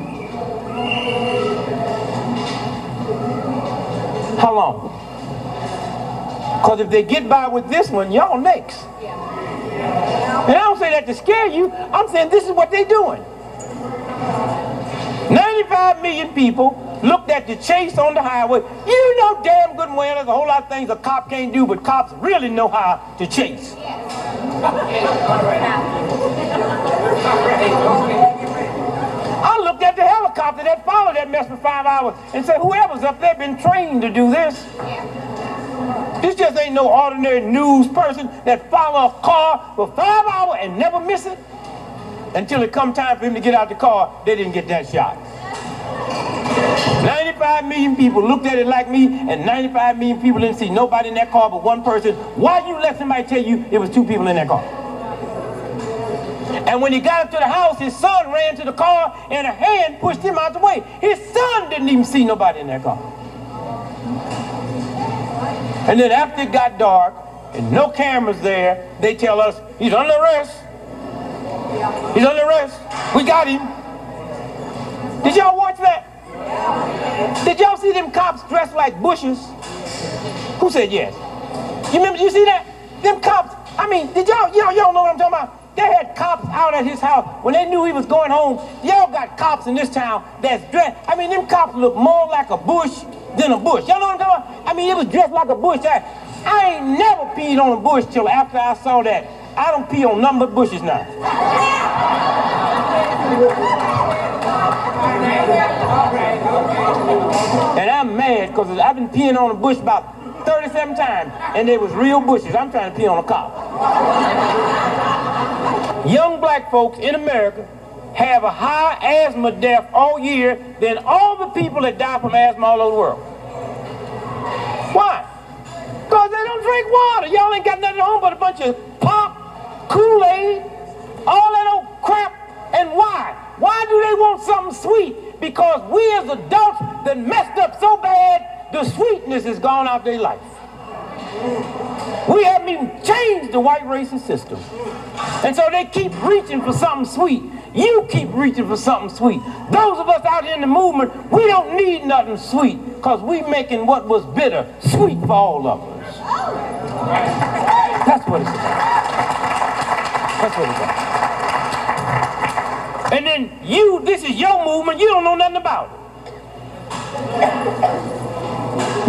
Speaker 2: How long? Because if they get by with this one, y'all next. And I don't say that to scare you. I'm saying this is what they're doing. 95 million people looked at the chase on the highway. You know damn good and well there's a whole lot of things a cop can't do, but cops really know how to chase. I looked at the helicopter that followed that mess for five hours and said, whoever's up there been trained to do this. This just ain't no ordinary news person that follow a car for five hours and never miss it. Until it come time for him to get out the car, they didn't get that shot. 95 million people looked at it like me, and 95 million people didn't see nobody in that car but one person. Why you let somebody tell you it was two people in that car? And when he got up to the house, his son ran to the car and a hand pushed him out the way. His son didn't even see nobody in that car. And then after it got dark and no cameras there, they tell us he's under arrest. He's under arrest. We got him. Did y'all watch that? Did y'all see them cops dressed like bushes? Who said yes? You remember, you see that? Them cops, I mean, did y'all, y'all, y'all know what I'm talking about? They had cops out at his house when they knew he was going home. Y'all got cops in this town that's dressed, I mean, them cops look more like a bush than a bush. Y'all know what I'm talking about? I mean, it was dressed like a bush. I, I ain't never peed on a bush till after I saw that. I don't pee on nothing but bushes now. And I'm mad because I've been peeing on a bush about 37 times, and they was real bushes. I'm trying to pee on a cop. Young black folks in America have a high asthma death all year than all the people that die from asthma all over the world. Why? Because they don't drink water. Y'all ain't got nothing at home but a bunch of pop, Kool-Aid, all that old crap. And why? Why do they want something sweet? Because we as adults that messed up so bad, the sweetness is gone out their life. We haven't even changed the white racist system. And so they keep reaching for something sweet. You keep reaching for something sweet. Those of us out in the movement, we don't need nothing sweet because we making what was bitter sweet for all of us. That's what it's about. That's what it's about. And then you, this is your movement, you don't know nothing about it.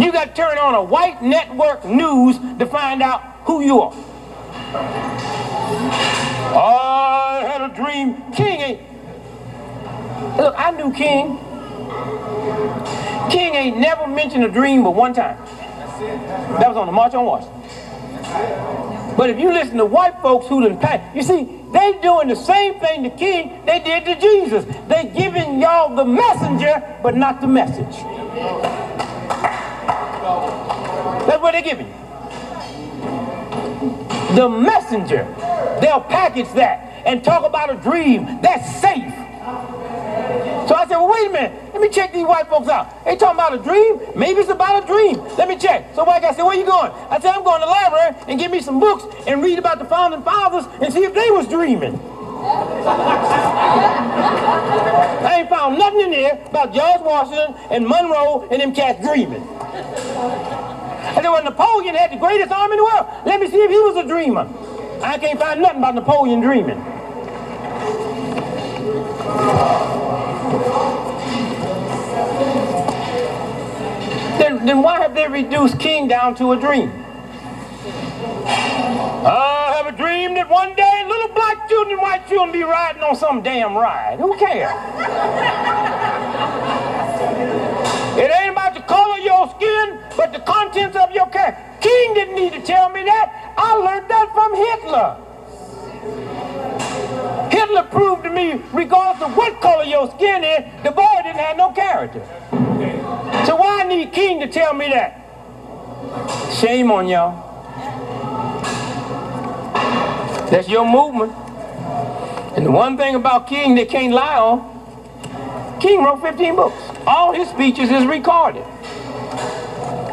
Speaker 2: You got to turn on a white network news to find out who you are. I had a dream. King ain't. Look, I knew King. King ain't never mentioned a dream but one time. That was on the March on Washington. But if you listen to white folks who done pass, you see, they doing the same thing to King they did to Jesus. They giving y'all the messenger, but not the message. That's what they're giving. The messenger. They'll package that and talk about a dream. That's safe. So I said, well, wait a minute. Let me check these white folks out. They talking about a dream? Maybe it's about a dream. Let me check. So white guy said, where you going? I said, I'm going to the library and get me some books and read about the founding fathers and see if they was dreaming. I ain't found nothing in there about George Washington and Monroe and them cats dreaming. And said, well, Napoleon had the greatest army in the world. Let me see if he was a dreamer. I can't find nothing about Napoleon dreaming. They reduced King down to a dream? I have a dream that one day little black children and white children be riding on some damn ride. Who cares? it ain't about the color of your skin, but the contents of your character. King didn't need to tell me that. I learned that from Hitler. Hitler proved to me, regardless of what color your skin is, the boy didn't have no character. Need King to tell me that? Shame on y'all. That's your movement. And the one thing about King they can't lie on, King wrote 15 books. All his speeches is recorded.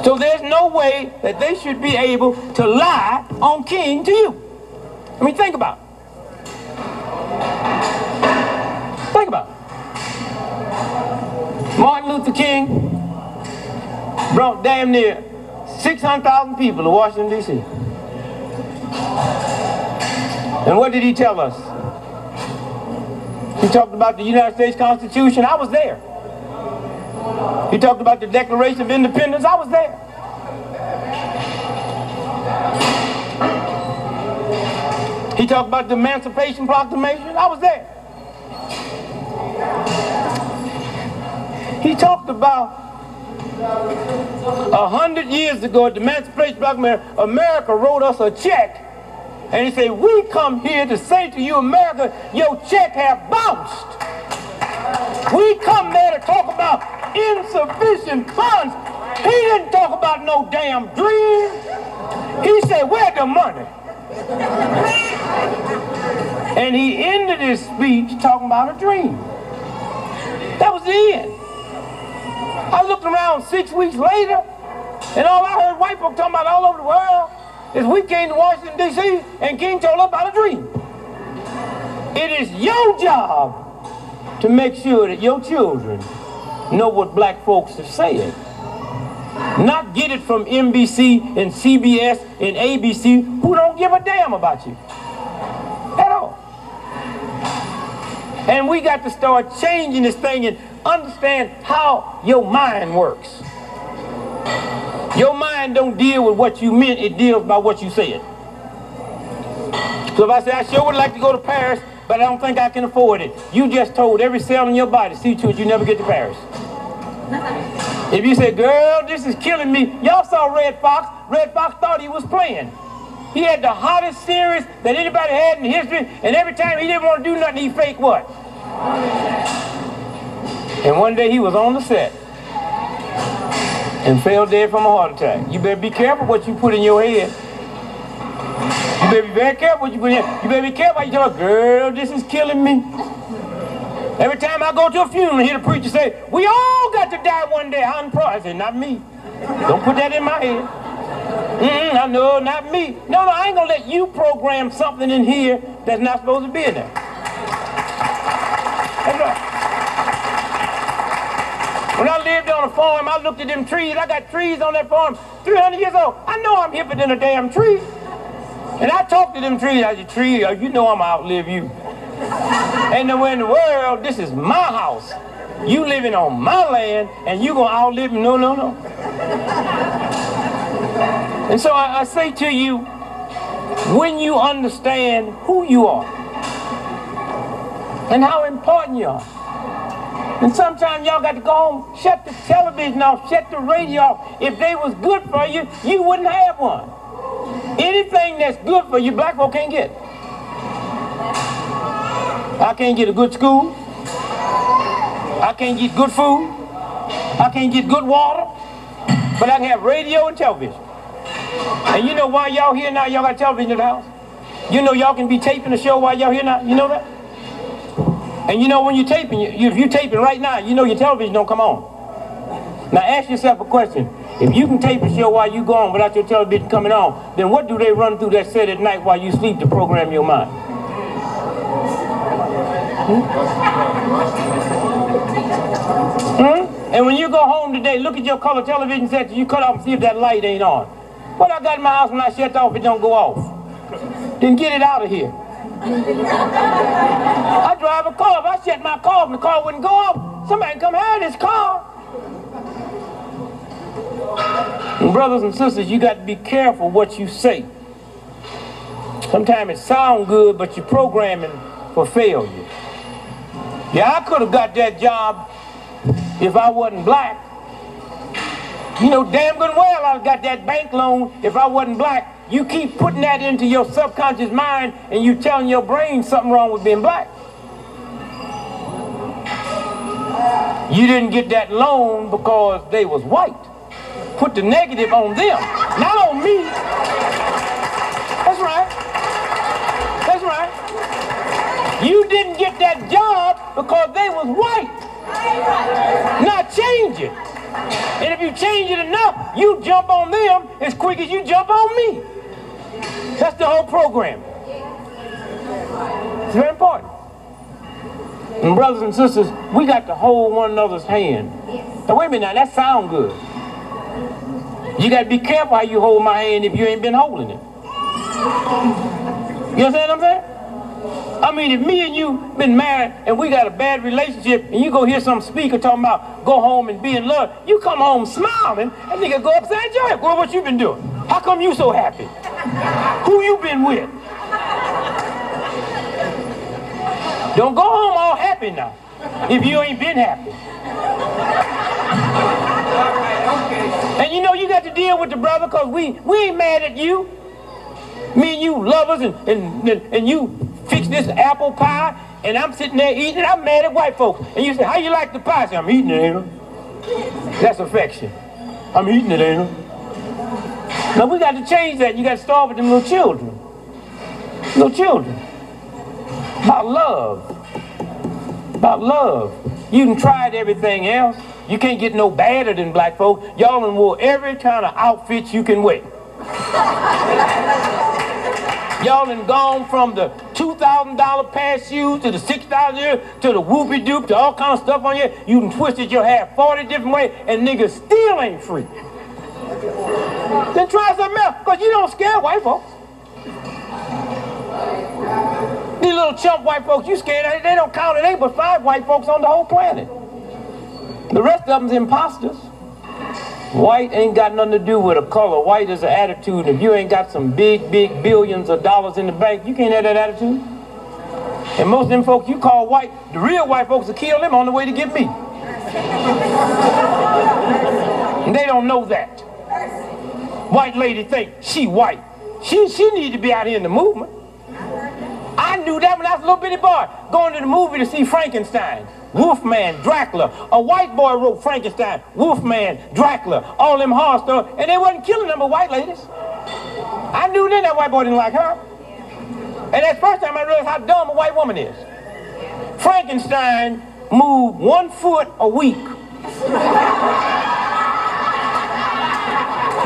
Speaker 2: So there's no way that they should be able to lie on King to you. I mean, think about it. Think about it. Martin Luther King brought damn near 600,000 people to Washington, D.C. And what did he tell us? He talked about the United States Constitution. I was there. He talked about the Declaration of Independence. I was there. He talked about the Emancipation Proclamation. I was there. He talked about a hundred years ago at the Emancipation Proclamation, America wrote us a check. And he said, we come here to say to you, America, your check have bounced. We come there to talk about insufficient funds. He didn't talk about no damn dream. He said, where's the money? And he ended his speech talking about a dream. That was the end. I looked around six weeks later, and all I heard white folks talking about all over the world is we came to Washington, D.C., and King told us about a dream. It is your job to make sure that your children know what black folks are saying. Not get it from NBC and CBS and ABC who don't give a damn about you. At all. And we got to start changing this thing and understand how your mind works. Your mind don't deal with what you meant, it deals by what you said. So if I say, I sure would like to go to Paris, but I don't think I can afford it. You just told every cell in your body, see to it you never get to Paris. If you say, girl, this is killing me. Y'all saw Redd Foxx. Redd Foxx thought he was playing. He had the hottest series that anybody had in history, and every time he didn't want to do nothing, he faked what? And one day he was on the set and fell dead from a heart attack. You better be careful what you put in your head. You better be very careful what you put in. You better be careful how you tell a girl, this is killing me. Every time I go to a funeral and hear the preacher say, we all got to die one day. I'm proud. I not me. Don't put that in my head. Mm-mm, I know, not me. No, no, I ain't gonna let you program something in here that's not supposed to be in there. That's right. When I lived on a farm, I looked at them trees. I got trees on that farm, 300 years old. I know I'm hipper than a damn tree. And I talked to them trees. I said, tree, uh, you know I'm outlive you. Ain't nowhere in the world, this is my house. You living on my land, and you gonna outlive me. No, no, no. And so I, I say to you, when you understand who you are and how important you are, and sometimes y'all got to go home, shut the television off, shut the radio off. If they was good for you, you wouldn't have one. Anything that's good for you, black folk can't get. I can't get a good school. I can't get good food. I can't get good water. But I can have radio and television. And you know why y'all here now? Y'all got television in the house. You know y'all can be taping the show while y'all here now. You know that? And you know when you're taping, you, if you're taping right now, you know your television don't come on. Now ask yourself a question. If you can tape a show while you're gone without your television coming on, then what do they run through that set at night while you sleep to program your mind? Hmm? Hmm? And when you go home today, look at your color television set you cut off and see if that light ain't on. What I got in my house when I shut off, it don't go off. Then get it out of here. I drive a car. If I shut my car and the car wouldn't go off, somebody come have this car. And brothers and sisters, you got to be careful what you say. Sometimes it sounds good, but you're programming for failure. Yeah, I could have got that job if I wasn't black. You know damn good well I got that bank loan if I wasn't black. You keep putting that into your subconscious mind and you telling your brain something wrong with being black. You didn't get that loan because they was white. Put the negative on them, not on me. That's right. That's right. You didn't get that job because they was white. Now change it. And if you change it enough, you jump on them as quick as you jump on me. That's the whole program. It's very important. And brothers and sisters, we got to hold one another's hand. Now wait a minute now, that sound good. You got to be careful how you hold my hand if you ain't been holding it. You understand what I'm saying? I mean, if me and you been married and we got a bad relationship and you go hear some speaker talking about go home and be in love, you come home smiling, and nigga go upside your head. Well, what you been doing? How come you so happy? Who you been with? Don't go home all happy now if you ain't been happy. And you know you got to deal with the brother because we, we ain't mad at you. Me and you lovers and, and, and, and you fix this apple pie and I'm sitting there eating it. I'm mad at white folks. And you say, how you like the pie? I say, I'm eating it, ain't I? That's affection. I'm eating it, ain't I? Now we got to change that. You got to start with them little children. Little children. About love. About love. You can try everything else. You can't get no badder than black folks. Y'all done wore every kind of outfit you can wear. Y'all done gone from the $2,000 pair shoes to the $6,000 to the whoopie doop to all kind of stuff on you. You done twisted your hair 40 different ways and niggas still ain't free. then try something else because you don't scare white folks. These little chump white folks you scared, they don't count it ain't but five white folks on the whole planet. The rest of them's imposters. White ain't got nothing to do with a color. White is an attitude. If you ain't got some big, big billions of dollars in the bank, you can't have that attitude. And most of them folks you call white, the real white folks will kill them on the way to get me. And they don't know that. White lady think she white. She, she need to be out here in the movement. I knew that when I was a little bitty boy, going to the movie to see Frankenstein. Wolfman, Dracula. A white boy wrote Frankenstein, Wolfman, Dracula, all them horror stories, and they wasn't killing them but white ladies. I knew then that white boy didn't like her. And that's the first time I realized how dumb a white woman is. Frankenstein moved one foot a week.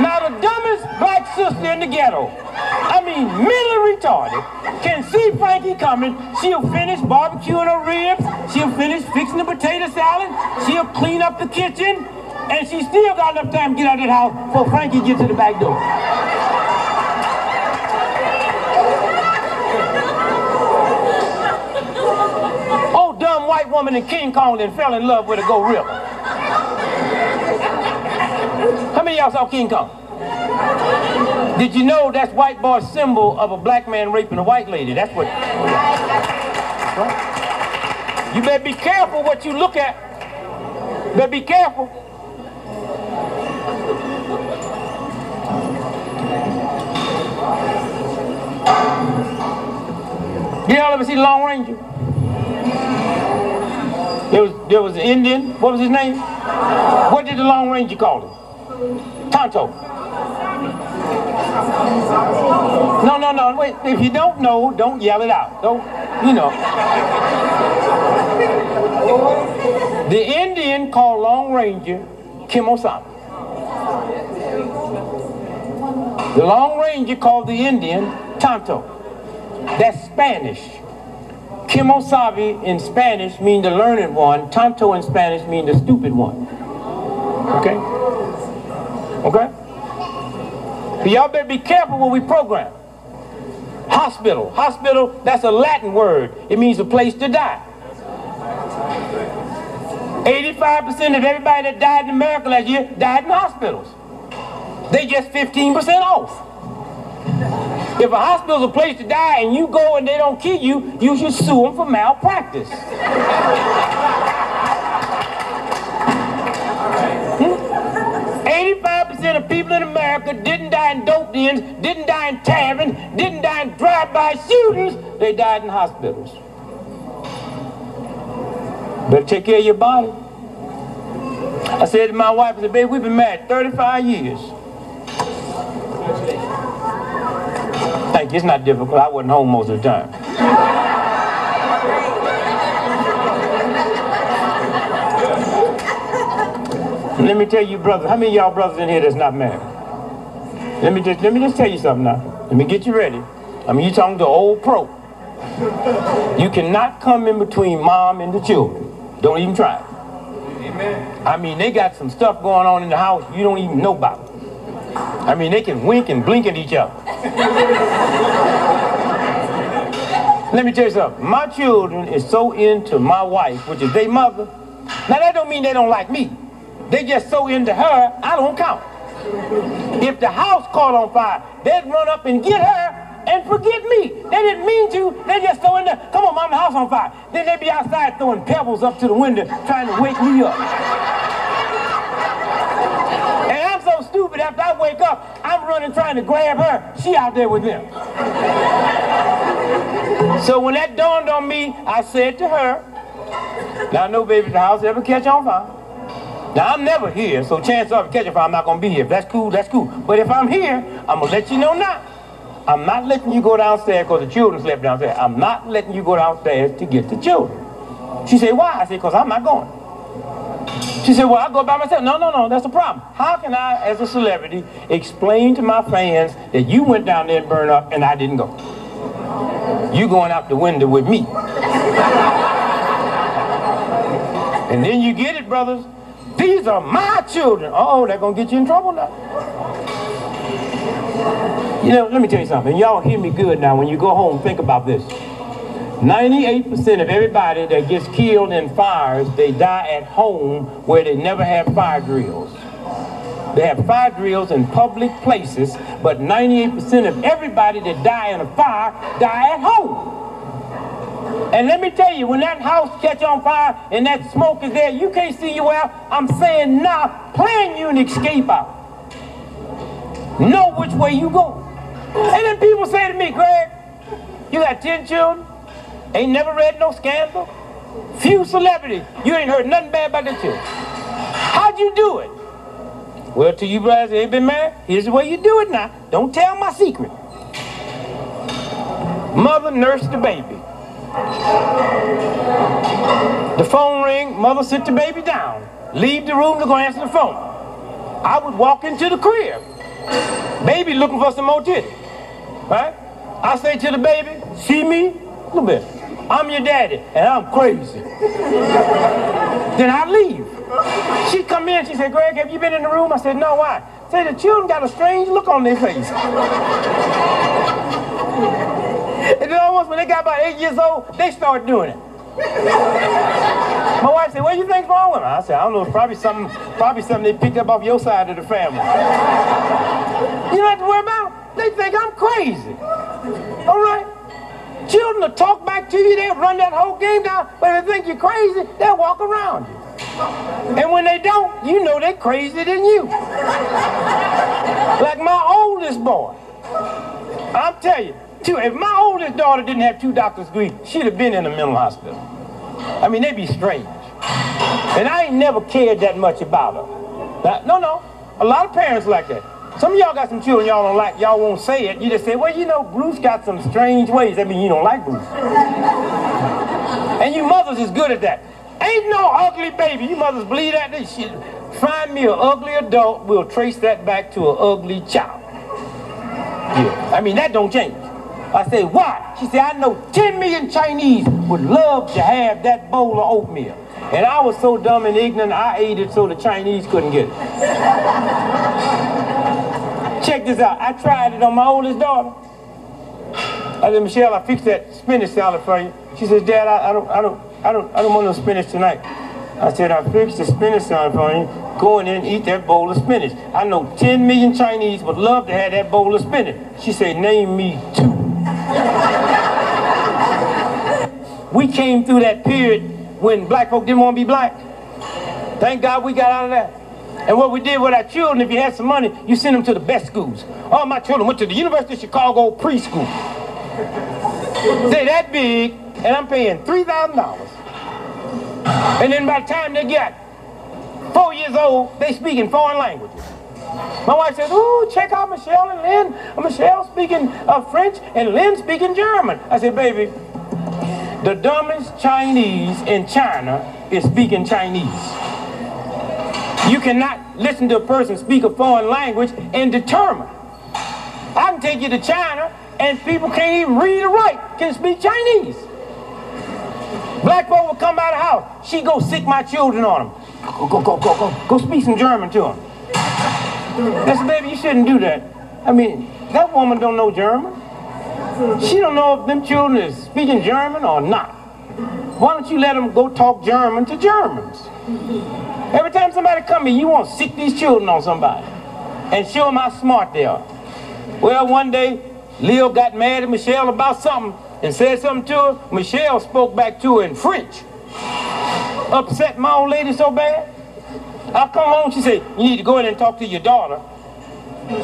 Speaker 2: Now the dumbest black sister in the ghetto, I mean mentally retarded, can see Frankie coming. She'll finish barbecuing her ribs. She'll finish fixing the potato salad. She'll clean up the kitchen. And she still got enough time to get out of that house before Frankie gets to the back door. Oh, dumb white woman in King Kong that fell in love with a gorilla many y'all saw King Kong? Did you know that's white boy's symbol of a black man raping a white lady? That's what. Right? You better be careful what you look at. Better be careful. Did y'all ever see Lone Ranger? There was, there was an Indian. What was his name? What did the Lone Ranger call him? Tonto. No, no, no. Wait. If you don't know, don't yell it out. Don't. You know. The Indian called Lone Ranger Kimosabe. The Lone Ranger called the Indian Tonto. That's Spanish. Kimosabe in Spanish mean the learned one. Tonto in Spanish mean the stupid one. Okay? Okay? So y'all better be careful what we program. Hospital. Hospital, that's a Latin word. It means a place to die. 85% of everybody that died in America last year died in hospitals. They just 15% off. If a hospital's a place to die and you go and they don't kill you, you should sue them for malpractice. Hmm? 85% of people in America didn't die in dope dens, didn't die in taverns, didn't die in drive-by shootings. They died in hospitals. Better take care of your body. I said to my wife, I said, babe, we've been married 35 years. Thank you. It's not difficult. I wasn't home most of the time. Let me tell you, brother, how many y'all brothers in here that's not married? Let me just let me just tell you something now. Let me get you ready. I mean, you talking to old pro. You cannot come in between mom and the children. Don't even try. Amen. I mean, they got some stuff going on in the house you don't even know about. I mean, they can wink and blink at each other. Let me tell you something. My children is so into my wife, which is their mother. Now, that don't mean they don't like me. They just so into her, I don't count. If the house caught on fire, they'd run up and get her and forget me. They didn't mean to. They just so in there. Come on, mama, house on fire. Then they'd be outside throwing pebbles up to the window trying to wake me up. And I'm so stupid, after I wake up, I'm running trying to grab her. She out there with them. So when that dawned on me, I said to her, now no baby, the house ever catch on fire. Now I'm never here, so chances are if catch fire, I'm not gonna be here. If that's cool, that's cool. But if I'm here, I'm gonna let you know now. I'm not letting you go downstairs because the children slept downstairs. I'm not letting you go downstairs to get the children. She said, why? I said, because I'm not going. She said, well, I'll go by myself. No, no, no, that's the problem. How can I, as a celebrity, explain to my fans that you went down there and burned up and I didn't go? You going out the window with me. and then you get it, brothers. These are my children. Uh oh, they're going to get you in trouble now. You know, let me tell you something. Y'all hear me good now. When you go home, think about this. 98% of everybody that gets killed in fires, they die at home where they never have fire drills. They have fire drills in public places, but 98% of everybody that die in a fire die at home. And let me tell you, when that house catch on fire and that smoke is there, you can't see you out. I'm saying now, plan you an escape out. Know which way you go. And then people say to me, Greg, you got 10 children, ain't never read no scandal, few celebrities, you ain't heard nothing bad about the children. How'd you do it? Well, to you brothers ain't been married, here's the way you do it now. Don't tell my secret. Mother nursed the baby. The phone ring, mother sit the baby down. Leave the room to go answer the phone. I would walk into the crib. Baby looking for some more titty. Right? I say to the baby, see me? A little bit. I'm your daddy, and I'm crazy. then I leave. She come in, she said, Greg, have you been in the room? I said, no, why? Say the children got a strange look on their face. And then almost when they got about eight years old, they start doing it. My wife said, what do you think's wrong with them? I said, I don't know, probably something, probably something they picked up off your side of the family. You don't have to worry about They think I'm crazy. All right? Children will talk back to you, they'll run that whole game down, but if they think you're crazy, they'll walk around you. And when they don't, you know they're crazier than you. Like my oldest boy. I'm telling you, if my oldest daughter didn't have two doctor's degrees, she'd have been in a mental hospital. I mean, they'd be strange. And I ain't never cared that much about her. Now, no, no. A lot of parents like that. Some of y'all got some children y'all don't like, y'all won't say it. You just say, well, you know, Bruce got some strange ways. That means you don't like Bruce. and you mothers is good at that. Ain't no ugly baby. You mothers believe that? This shit. Find me an ugly adult, we'll trace that back to an ugly child. Yeah. I mean, that don't change. I said, why? She said, I know 10 million Chinese would love to have that bowl of oatmeal. And I was so dumb and ignorant, I ate it so the Chinese couldn't get it. Check this out. I tried it on my oldest daughter. I said, Michelle, I fixed that spinach salad for you. She says, Dad, I, I don't, I don't, I don't, I don't want no spinach tonight. I said, I fixed the spinach salad for you. Go in there and eat that bowl of spinach. I know 10 million Chinese would love to have that bowl of spinach. She said, name me two. We came through that period when black folk didn't want to be black. Thank God we got out of that. And what we did with our children, if you had some money, you send them to the best schools. All my children went to the University of Chicago preschool. They're that big, and I'm paying $3,000. And then by the time they get four years old, they speak in foreign languages. My wife says, ooh, check out Michelle and Lynn. Michelle speaking uh, French and Lynn speaking German. I said, baby, the dumbest Chinese in China is speaking Chinese. You cannot listen to a person speak a foreign language and determine. I can take you to China and people can't even read or write, can speak Chinese. Black folk will come out of the house. She go sic my children on them. Go, go, go, go, go. Go speak some German to them. I said, baby, you shouldn't do that. I mean, that woman don't know German. She don't know if them children is speaking German or not. Why don't you let them go talk German to Germans? Every time somebody come here, you want to sic these children on somebody and show them how smart they are. Well, one day, Leo got mad at Michelle about something and said something to her. Michelle spoke back to her in French. Upset my old lady so bad. I come home, she said, you need to go in and talk to your daughter.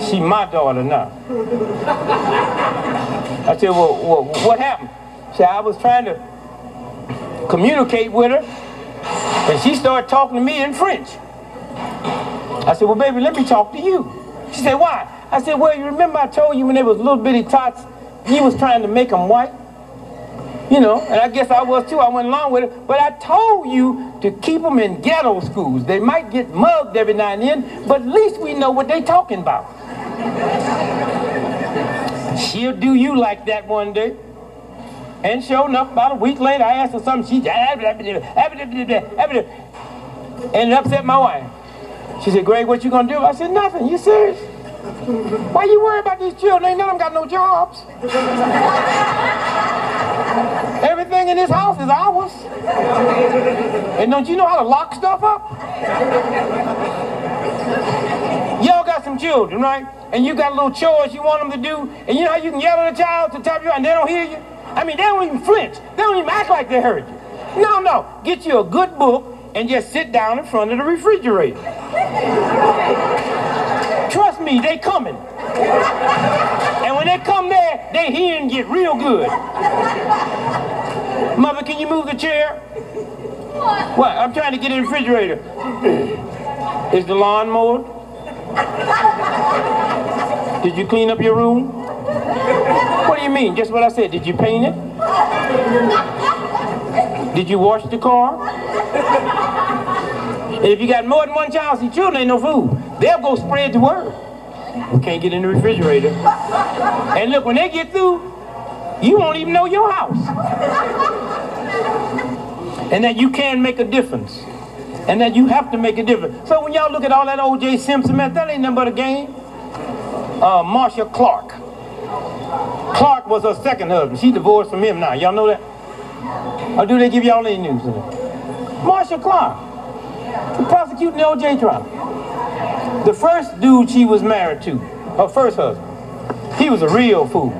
Speaker 2: She my daughter now. I said, well, well, what happened? She said, I was trying to communicate with her, and she started talking to me in French. I said, well, baby, let me talk to you. She said, why? I said, well, you remember I told you when they was little bitty tots, he was trying to make them white? You know, and I guess I was too. I went along with it. But I told you to keep them in ghetto schools. They might get mugged every now and then, but at least we know what they're talking about. She'll do you like that one day. And sure enough, about a week later, I asked her something. She ended up upset my wife. She said, Greg, what you gonna do? I said, nothing. You serious? Why you worry about these children? Ain't none of them got no jobs. Everything in this house is ours. And don't you know how to lock stuff up? Y'all got some children, right? And you got little chores you want them to do, and you know how you can yell at a child to tell you and they don't hear you? I mean, they don't even flinch. They don't even act like they heard you. No, no. Get you a good book and just sit down in front of the refrigerator. Trust me, they coming. And when they come there, they hear and get real good. Mother, can you move the chair? What? What? I'm trying to get in the refrigerator. Is the lawn mowed? Did you clean up your room? What do you mean? Just what I said. Did you paint it? Did you wash the car? And if you got more than one child, see, children ain't no food. They'll go spread the word. We can't get in the refrigerator. And look, when they get through, you won't even know your house. And that you can make a difference. And that you have to make a difference. So when y'all look at all that O.J. Simpson, man, that ain't nothing but a game. Uh, Marcia Clark. Clark was her second husband. She divorced from him now. Y'all know that? Or do they give y'all any news of it? Clark. Prosecuting the O.J. trial. The first dude she was married to, her first husband, he was a real fool.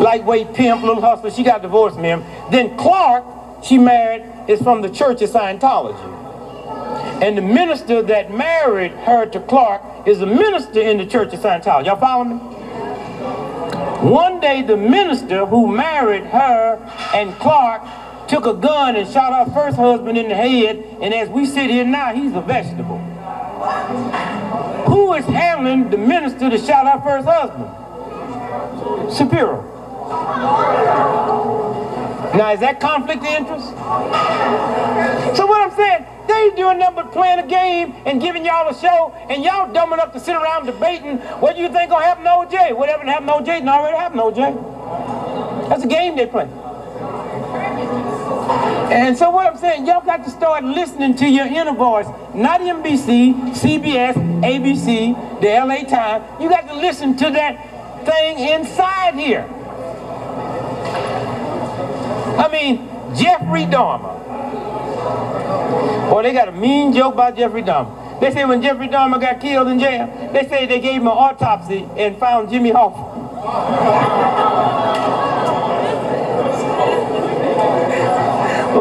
Speaker 2: Lightweight pimp, little hustler. She got divorced from him. Then Clark, she married, is from the Church of Scientology. And the minister that married her to Clark is a minister in the Church of Scientology. Y'all follow me? One day, the minister who married her and Clark took a gun and shot her first husband in the head, and as we sit here now, he's a vegetable. Who is handling the minister that shot her first husband? Shapiro. Now, is that conflict of interest? So what I'm saying, they doing nothing but playing a game and giving y'all a show, and y'all dumb enough to sit around debating what you think gonna happen to OJ. Whatever happened to OJ didn't already happen to OJ. That's a game they play. And so what I'm saying, y'all got to start listening to your inner voice, not NBC, CBS, ABC, the LA Times. You got to listen to that thing inside here. I mean, Jeffrey Dahmer. Boy, they got a mean joke about Jeffrey Dahmer. They say when Jeffrey Dahmer got killed in jail, they say they gave him an autopsy and found Jimmy Hoffa.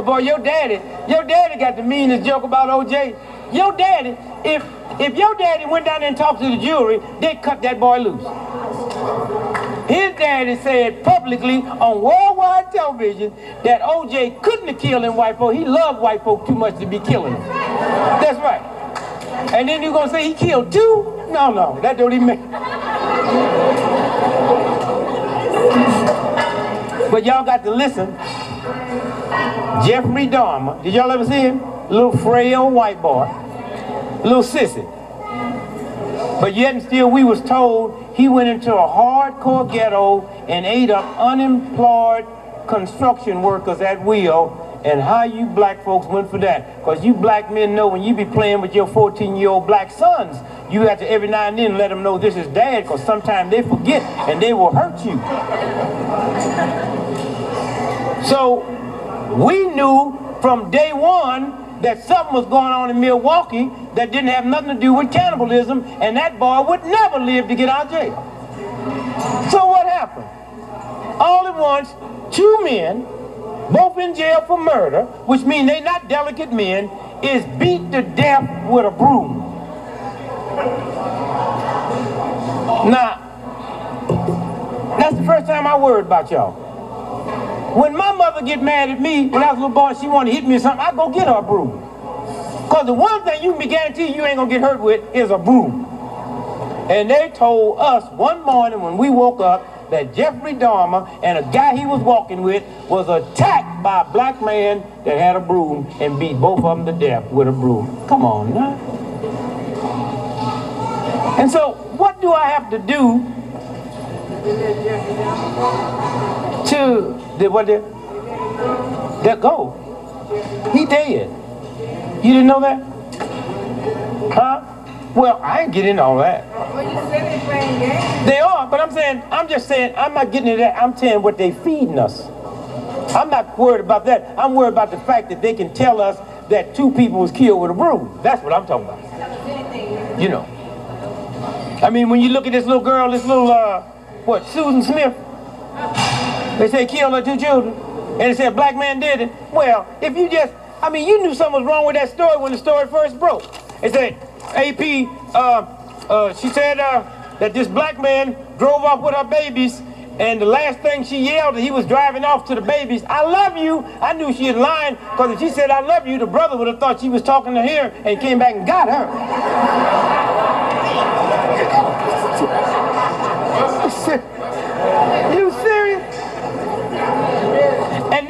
Speaker 2: Boy, your daddy, your daddy got the meanest joke about OJ. Your daddy, if if your daddy went down there and talked to the jury, they'd cut that boy loose. His daddy said publicly on worldwide television that OJ couldn't have killed them white folk. He loved white folk too much to be killing them. That's right. And then you're gonna say he killed two? No, no, that don't even make. But y'all got to listen. Jeffrey Dahmer, did y'all ever see him? Little frail white boy, little sissy. But yet and still we was told he went into a hardcore ghetto and ate up unemployed construction workers at will. And how you black folks went for that. Because you black men know when you be playing with your 14-year-old black sons, you have to every now and then let them know this is dad because sometimes they forget and they will hurt you. So we knew from day one that something was going on in Milwaukee that didn't have nothing to do with cannibalism, and that boy would never live to get out of jail. So what happened? All at once, two men, both in jail for murder, which means they're not delicate men, is beat to death with a broom. Now, that's the first time I worried about y'all. When my mother get mad at me when I was a little boy, she wanted to hit me or something, I go get her a broom. Because the one thing you can be guaranteed you ain't gonna get hurt with is a broom. And they told us one morning when we woke up that Jeffrey Dahmer and a guy he was walking with was attacked by a black man that had a broom and beat both of them to death with a broom. Come on now. And so what do I have to do to the what the that go? He dead. You didn't know that? Huh? Well, I ain't getting all that.
Speaker 4: They
Speaker 2: are, but I'm saying, I'm just saying, I'm not getting into that. I'm saying what they feeding us. I'm not worried about that. I'm worried about the fact that they can tell us that two people was killed with a broom. That's what I'm talking about. You know. I mean, when you look at this little girl, this little, uh, what, Susan Smith, they say killed her two children, and they said black man did it. Well, if you just, I mean, you knew something was wrong with that story when the story first broke. They said, AP, uh, uh, she said uh, that this black man drove off with her babies, and the last thing she yelled, he was driving off to the babies, I love you. I knew she was lying, because if she said, I love you, the brother would have thought she was talking to her and came back and got her.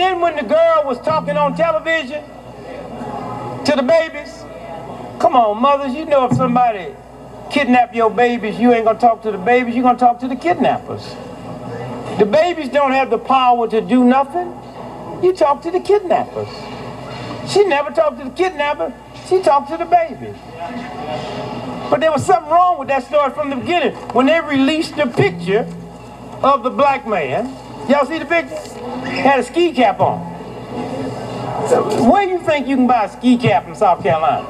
Speaker 2: Then when the girl was talking on television to the babies, come on, mothers, you know if somebody kidnap your babies, you ain't gonna talk to the babies, you're gonna talk to the kidnappers. The babies don't have the power to do nothing. You talk to the kidnappers. She never talked to the kidnapper, she talked to the baby. But there was something wrong with that story from the beginning. When they released the picture of the black man, y'all see the picture? Had a ski cap on. Where do you think you can buy a ski cap in South Carolina?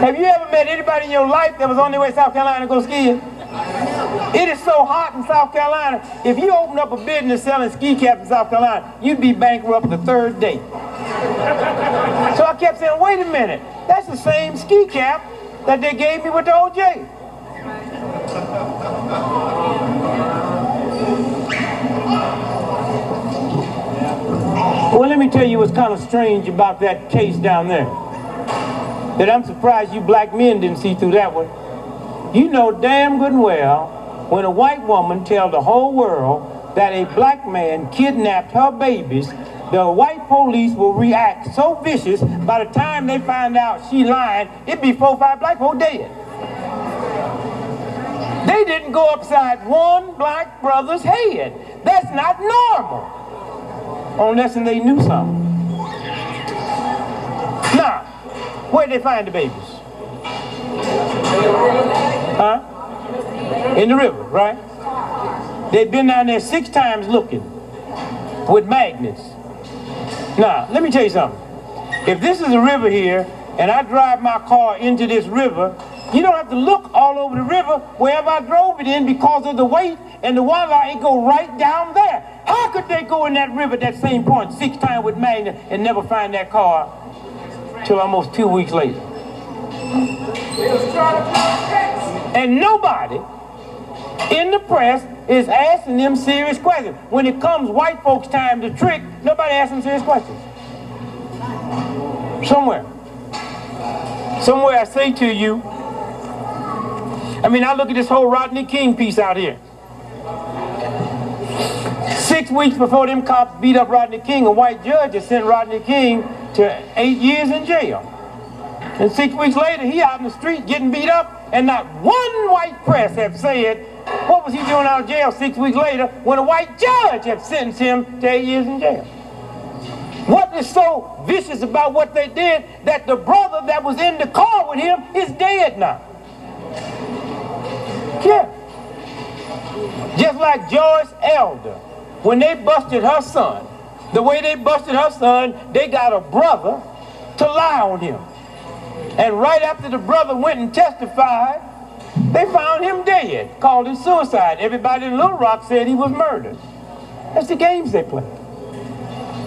Speaker 2: Have you ever met anybody in your life that was on their way to South Carolina to go skiing? It is so hot in South Carolina. If you open up a business selling ski caps in South Carolina, you'd be bankrupt the third day. So I kept saying, wait a minute, that's the same ski cap that they gave me with the OJ. Tell you what's kind of strange about that case down there. That I'm surprised you black men didn't see through that one. You know damn good and well when a white woman tells the whole world that a black man kidnapped her babies, the white police will react so vicious by the time they find out she lying, it be four five black folk dead. They didn't go upside one black brother's head. That's not normal. Oh, Unless they knew something. Now, where'd they find the babies? Huh? In the river, right? They've been down there six times looking with magnets. Now, let me tell you something. If this is a river here, and I drive my car into this river, you don't have to look all over the river wherever I drove it in because of the weight and the water it go right down there. How could they go in that river at that same point six times with magnet and never find that car till almost two weeks later? And nobody in the press is asking them serious questions. When it comes white folks' time to trick, nobody asks them serious questions. Somewhere. Somewhere I say to you, I mean, I look at this whole Rodney King piece out here. Six weeks before them cops beat up Rodney King, a white judge has sent Rodney King to eight years in jail. And six weeks later, he out in the street getting beat up, and not one white press have said, what was he doing out of jail six weeks later when a white judge had sentenced him to eight years in jail? What is so vicious about what they did that the brother that was in the car with him is dead now? Yeah. Just like Joyce Elder, when they busted her son, the way they busted her son, they got a brother to lie on him. And right after the brother went and testified, they found him dead, called it suicide. Everybody in Little Rock said he was murdered. That's the games they play.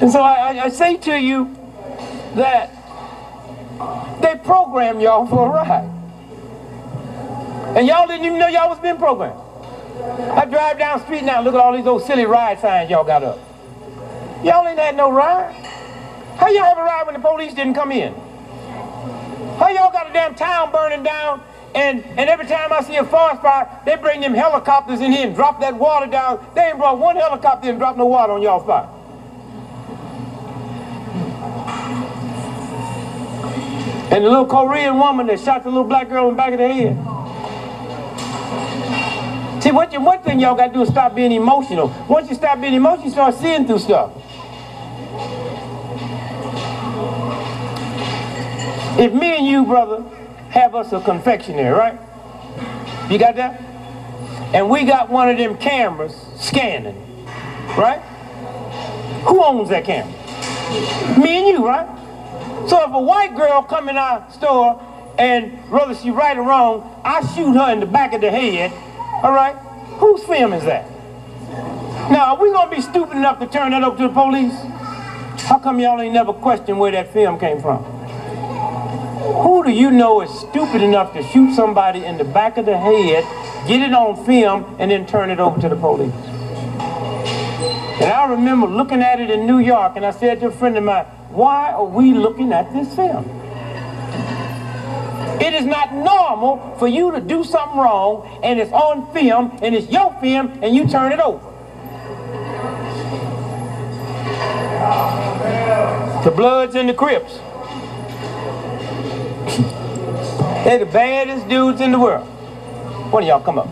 Speaker 2: And so I, I say to you that they program y'all for a ride. And y'all didn't even know y'all was being programmed. I drive down the street now look at all these old silly ride signs y'all got up. Y'all ain't had no ride. How y'all have a ride when the police didn't come in? How y'all got a damn town burning down and, and every time I see a forest fire, they bring them helicopters in here and drop that water down. They ain't brought one helicopter and drop no water on y'all fire. And the little Korean woman that shot the little black girl in the back of the head. See, what you, one thing y'all got to do is stop being emotional. Once you stop being emotional, you start seeing through stuff. If me and you, brother, have us a confectionery, right? You got that? And we got one of them cameras scanning, right? Who owns that camera? Me and you, right? So if a white girl come in our store and whether she right or wrong, I shoot her in the back of the head, all right? Whose film is that? Now, are we going to be stupid enough to turn that over to the police? How come y'all ain't never questioned where that film came from? Who do you know is stupid enough to shoot somebody in the back of the head, get it on film, and then turn it over to the police? And I remember looking at it in New York, and I said to a friend of mine, why are we looking at this film? It is not normal for you to do something wrong, and it's on film, and it's your film, and you turn it over. The Bloods and the Crips. They're the baddest dudes in the world. One of y'all come up.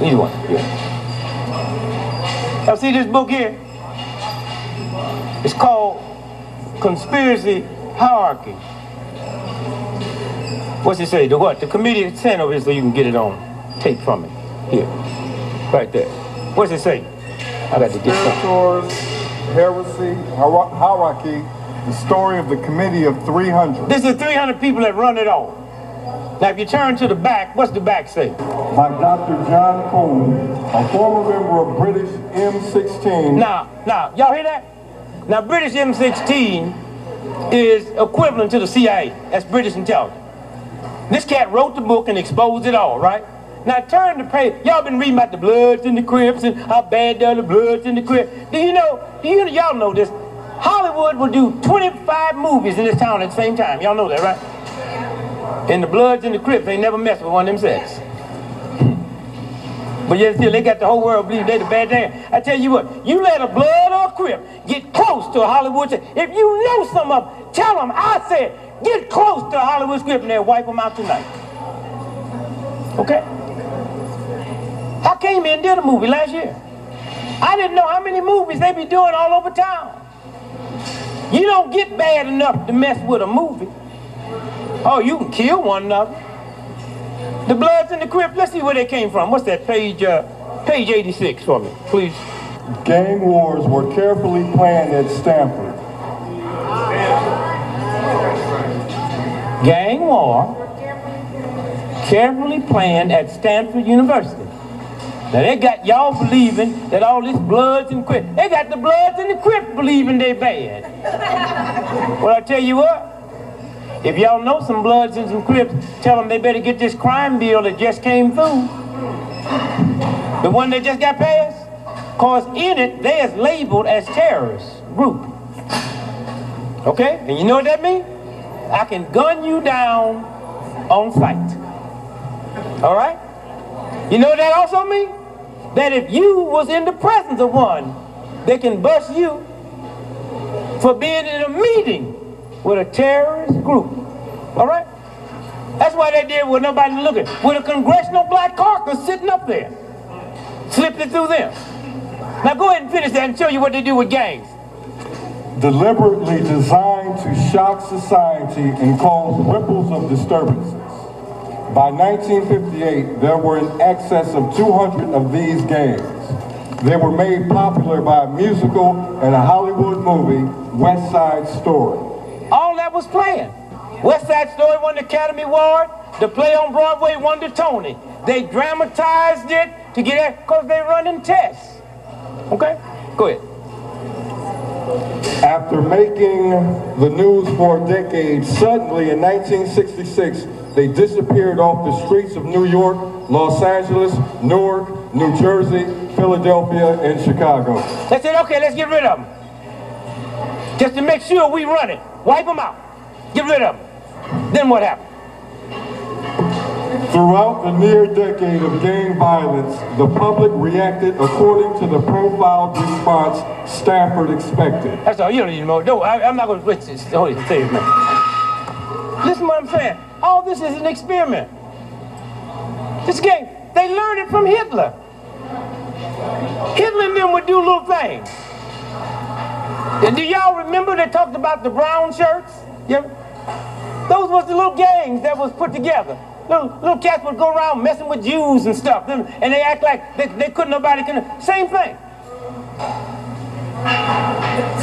Speaker 2: Either one. Yeah. Y'all see this book here? It's called Conspiracy Hierarchy. What's it say? The what? The committee sent over here so you can get it on tape from it. Here. Right there. What's it say? I got to get something.
Speaker 5: Heresy, Hierarchy, the story of the committee of 300.
Speaker 2: This is 300 people that run it all. Now, if you turn to the back, what's the back say?
Speaker 5: By Dr. John Coleman, a former member of British MI6.
Speaker 2: Now, now, y'all hear that? Now, British MI6 is equivalent to the CIA. That's British intelligence. This cat wrote the book and exposed it all, right? Now turn the page. Y'all been reading about the Bloods and the Crips and how bad they're the Bloods and the Crips. Do you know, do you y'all know this? Hollywood will do 25 movies in this town at the same time. Y'all know that, right? And the Bloods and the Crips, they never mess with one of them sets. But yet still, they got the whole world believe they the bad thing. I tell you what, you let a Blood or a Crip get close to a Hollywood. If you know some of them, tell them I said, get close to Hollywood script and they'll wipe them out tonight. Okay? I came in and did a movie last year. I didn't know how many movies they be doing all over town. You don't get bad enough to mess with a movie. Oh, you can kill one another. The Bloods in the Crips, let's see where they came from. What's that, page, uh, page 86 for me, please.
Speaker 5: Gang wars were carefully planned at Stanford.
Speaker 2: Gang war carefully planned at Stanford University. Now they got y'all believing that all this Bloods and Crips, they got the Bloods and the Crips believing they bad. well, I tell you what, if y'all know some Bloods and some Crips, tell them they better get this crime bill that just came through. The one that just got passed. Cause in it, they is labeled as terrorist group. Okay? And you know what that means? I can gun you down on sight. All right? You know what that also means? That if you was in the presence of one, they can bust you for being in a meeting with a terrorist group. All right? That's why they did it with nobody looking. With a congressional black caucus sitting up there. Slipped it through them. Now go ahead and finish that and show you what they do with gangs.
Speaker 5: Deliberately designed to shock society and cause ripples of disturbances. By 1958, there were in excess of 200 of these games. They were made popular by a musical and a Hollywood movie, West Side Story.
Speaker 2: All that was planned. West Side Story won the Academy Award. The play on Broadway won the Tony. They dramatized it to get it because they running tests. Okay? Go ahead.
Speaker 5: After making the news for a decade, suddenly in 1966, they disappeared off the streets of New York, Los Angeles, Newark, New Jersey, Philadelphia, and Chicago.
Speaker 2: They said, okay, let's get rid of them. Just to make sure we run it. Wipe them out. Get rid of them. Then what happened?
Speaker 5: Throughout the near decade of gang violence, the public reacted according to the profiled response Stanford expected.
Speaker 2: That's all. You don't need to know. No, I, am not going to switch this. Say it, man. Listen to what I'm saying. All this is an experiment. This gang, they learned it from Hitler. Hitler and them would do little things. And do y'all remember they talked about the brown shirts? Yeah. Those was the little gangs that was put together. Little, little cats would go around messing with Jews and stuff. And they act like they, they couldn't, nobody can. Same thing.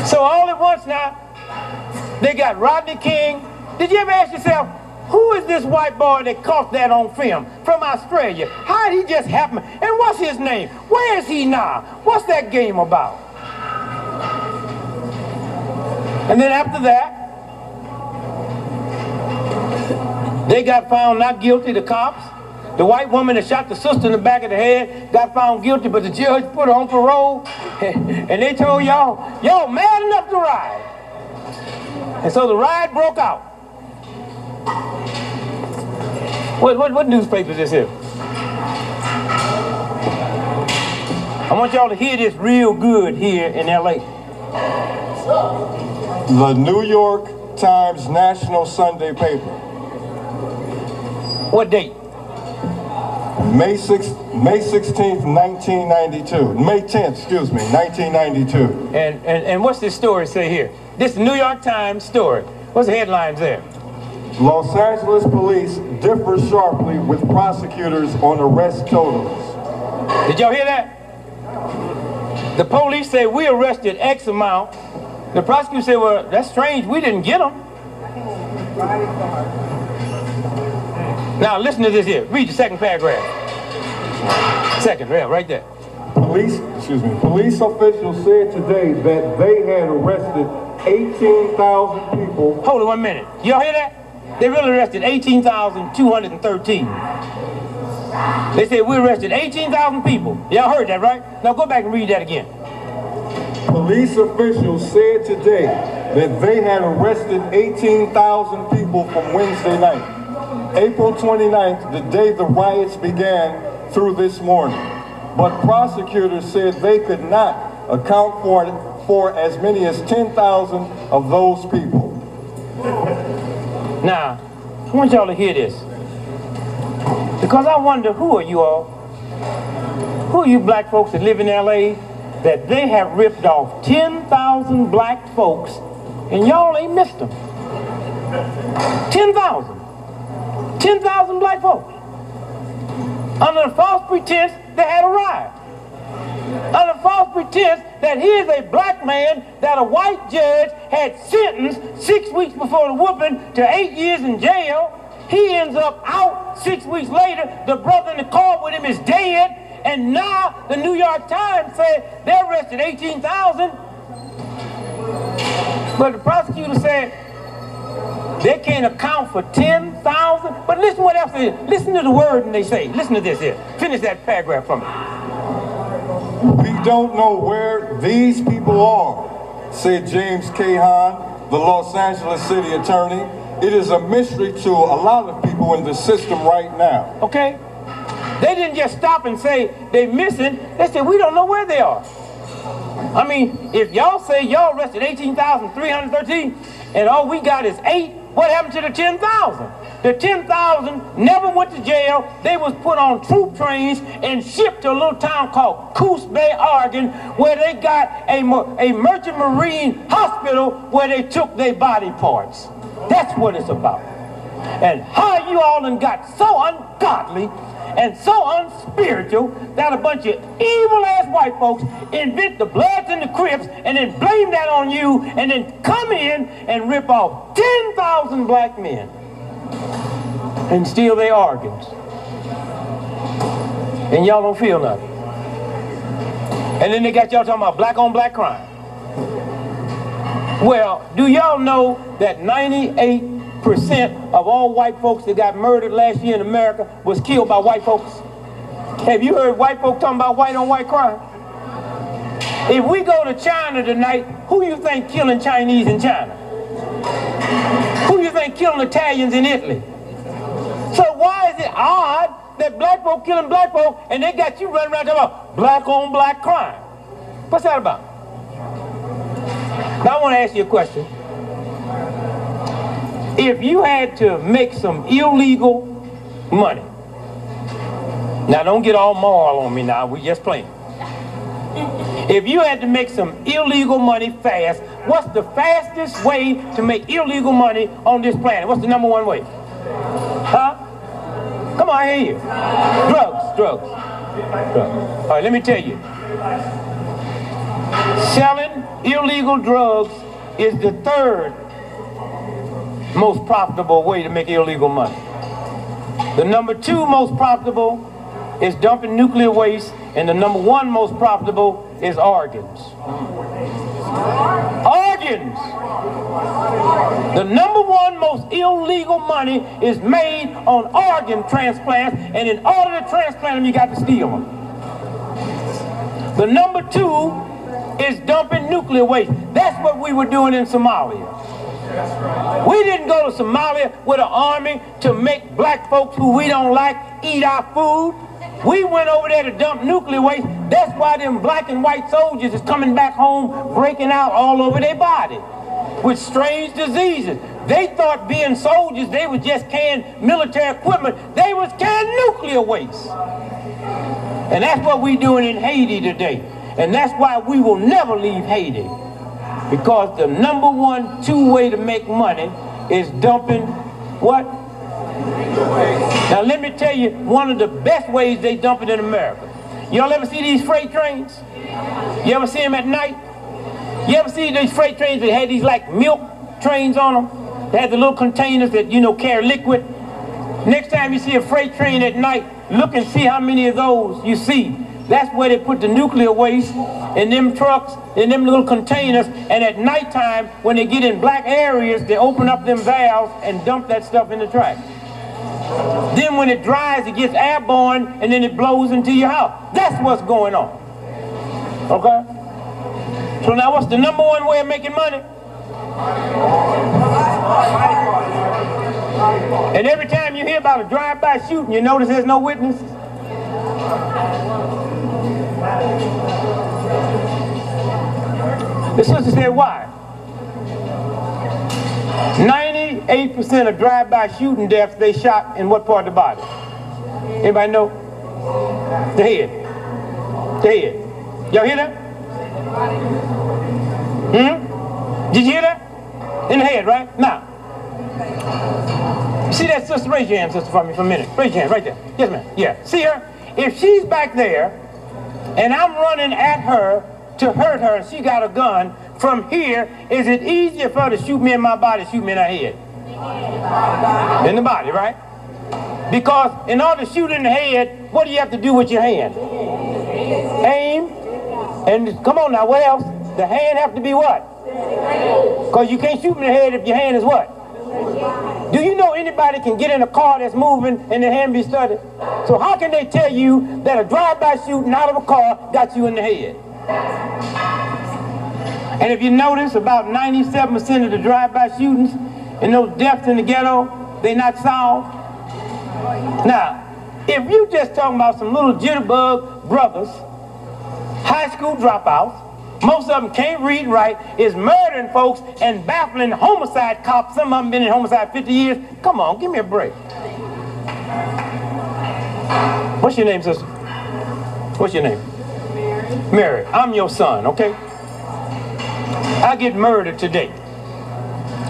Speaker 2: So all at once now, they got Rodney King. Did you ever ask yourself, who is this white boy that caught that on film from Australia? How did he just happen? And what's his name? Where is he now? What's that game about? And then after that, they got found not guilty, the cops. The white woman that shot the sister in the back of the head got found guilty, but the judge put her on parole. and they told y'all, y'all mad enough to ride. And so the ride broke out. What, what, what newspaper is this here? I want y'all to hear this real good here in LA.
Speaker 5: The New York Times National Sunday paper.
Speaker 2: What date?
Speaker 5: May 6, May 16th, 1992. May 10th, excuse me, 1992.
Speaker 2: And, and, and what's this story say here? This New York Times story. What's the headlines there?
Speaker 5: Los Angeles police differ sharply with prosecutors on arrest totals.
Speaker 2: Did y'all hear that? The police say we arrested X amount. The prosecutor said, well, that's strange. We didn't get them. Now listen to this here. Read the second paragraph. Second, yeah, right there.
Speaker 5: Police, excuse me, police officials said today that they had arrested 18,000 people.
Speaker 2: Hold on one minute. Y'all hear that? They really arrested 18,213. They said we arrested 18,000 people. Y'all heard that, right? Now go back and read that again.
Speaker 5: Police officials said today that they had arrested 18,000 people from Wednesday night, April 29th, the day the riots began, through this morning. But prosecutors said they could not account for, for as many as 10,000 of those people.
Speaker 2: Now, I want y'all to hear this. Because I wonder who are you all? Who are you black folks that live in LA that they have ripped off 10,000 black folks and y'all ain't missed them? 10,000. 10,000 black folks. Under the false pretense they had a riot. Under false pretense that he is a black man that a white judge had sentenced six weeks before the whooping to eight years in jail. He ends up out six weeks later. The brother in the car with him is dead. And now the New York Times said they arrested 18,000. But the prosecutor said they can't account for 10,000. But listen what else is. Listen to the word and they say. Listen to this here. Finish that paragraph from me.
Speaker 5: We don't know where these people are, said James K. Hahn, the Los Angeles city attorney. It is a mystery to a lot of people in the system right now.
Speaker 2: Okay? They didn't just stop and say they're missing. They said we don't know where they are. I mean, if y'all say y'all arrested 18,313 and all we got is eight, what happened to the 10,000? The 10,000 never went to jail. They was put on troop trains and shipped to a little town called Coos Bay, Oregon, where they got a, a merchant marine hospital where they took their body parts. That's what it's about. And how you all done got so ungodly and so unspiritual that a bunch of evil ass white folks invent the Bloods and the Crips and then blame that on you and then come in and rip off 10,000 black men and steal their organs. And y'all don't feel nothing. And then they got y'all talking about black on black crime. Well, do y'all know that 98 percent of all white folks that got murdered last year in America was killed by white folks. Have you heard white folks talking about white on white crime? If we go to China tonight, who you think killing Chinese in China? Who you think killing Italians in Italy? So why is it odd that black folk killing black folk and they got you running around talking about black on black crime? What's that about? Now I want to ask you a question if you had to make some illegal money, now don't get all moral on me now, we just playing. If you had to make some illegal money fast, what's the fastest way to make illegal money on this planet? What's the number one way? Huh? Come on, I hear you. Drugs, drugs. drugs. All right, let me tell you. Selling illegal drugs is the third most profitable way to make illegal money. The number two most profitable is dumping nuclear waste, and the number one most profitable is organs. Organs! The number one most illegal money is made on organ transplants, and in order to transplant them, you got to steal them. The number two is dumping nuclear waste. That's what we were doing in Somalia. We didn't go to Somalia with an army to make black folks who we don't like eat our food. We went over there to dump nuclear waste. That's why them black and white soldiers is coming back home breaking out all over their body with strange diseases. They thought being soldiers, they was just carrying military equipment. They was carrying nuclear waste. And that's what we're doing in Haiti today. And that's why we will never leave Haiti. Because the number one two way to make money is dumping what? Now let me tell you one of the best ways they dump it in America. Y'all ever see these freight trains? You ever see them at night? You ever see these freight trains that had these like milk trains on them? They had the little containers that, you know, carry liquid. Next time you see a freight train at night, look and see how many of those you see. That's where they put the nuclear waste in them trucks, in them little containers, and at nighttime, when they get in black areas, they open up them valves and dump that stuff in the track. Then when it dries, it gets airborne, and then it blows into your house. That's what's going on. Okay? So now what's the number one way of making money? And every time you hear about a drive-by shooting, you notice there's no witnesses. The sister said, why? 98% of drive-by shooting deaths, they shot in what part of the body? Anybody know? The head. The head. Y'all hear that? Hmm? Did you hear that? In the head, right? Now. See that sister? Raise your hand, sister, for me for a minute. Raise your hand right there. Yes, ma'am. Yeah. See her? If she's back there and I'm running at her to hurt her and she got a gun, from here, is it easier for her to shoot me in my body, shoot me in her head? In the body, right? Because in order to shoot in the head, what do you have to do with your hand? Aim. And come on now, what else? The hand have to be what? Because you can't shoot me in the head if your hand is what? Do you know anybody can get in a car that's moving and the hand be studied? So how can they tell you that a drive-by shooting out of a car got you in the head? And if you notice, about 97% of the drive-by shootings and those deaths in the ghetto, they're not solved. Now, if you just talking about some little jitterbug brothers, high school dropouts, most of them can't read right, is murdering folks and baffling homicide cops. Some of them been in homicide 50 years. Come on, give me a break. What's your name, sister? What's your name? Mary. Mary. I'm your son, okay? I get murdered today.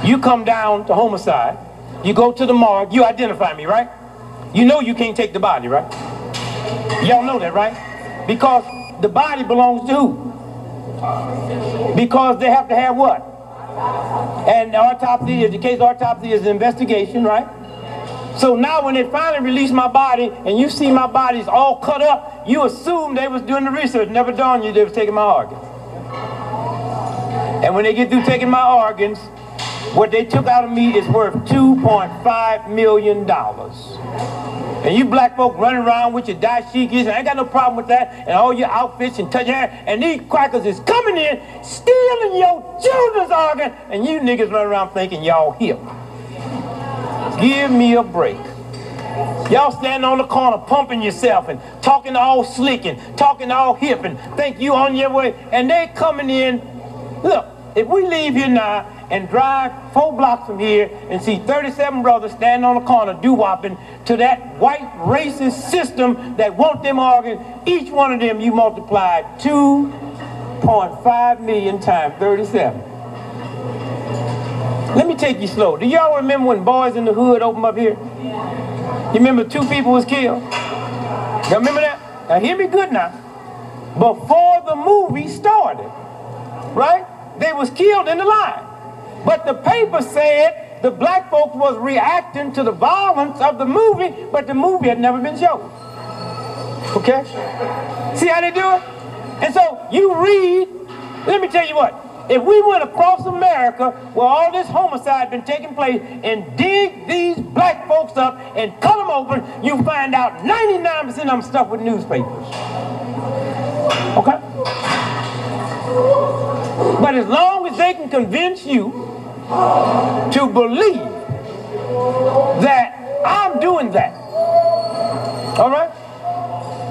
Speaker 2: You come down to homicide. You go to the morgue. You identify me, right? You know you can't take the body, right? Y'all know that, right? Because the body belongs to who? Because they have to have what? And autopsy, is the case autopsy is an investigation, right? So now when they finally release my body and you see my body's all cut up, you assume they was doing the research. Never dawned you they was taking my organs. And when they get through taking my organs, what they took out of me is worth $2.5 million. And you black folk running around with your dashikis, and I ain't got no problem with that, and all your outfits and touch hair, and these crackers is coming in, stealing your children's organ, and you niggas running around thinking y'all hip. Give me a break. Y'all standing on the corner pumping yourself and talking all slick and talking all hip and think you on your way, and they coming in. Look, if we leave here now and drive four blocks from here and see 37 brothers standing on the corner doo-wopping to that white racist system that want them organs, each one of them you multiply 2.5 million times 37. Let me take you slow. Do y'all remember when Boyz n the Hood opened up here? You remember two people was killed? Y'all remember that? Now hear me good now. Before the movie started, right? They was killed in the line. But the paper said the black folks was reacting to the violence of the movie, but the movie had never been shown. Okay? See how they do it? And so you read, let me tell you what, if we went across America where all this homicide been taking place and dig these black folks up and cut them open, you find out 99% of them stuff with newspapers. Okay? But as long as they can convince you to believe that I'm doing that, all right?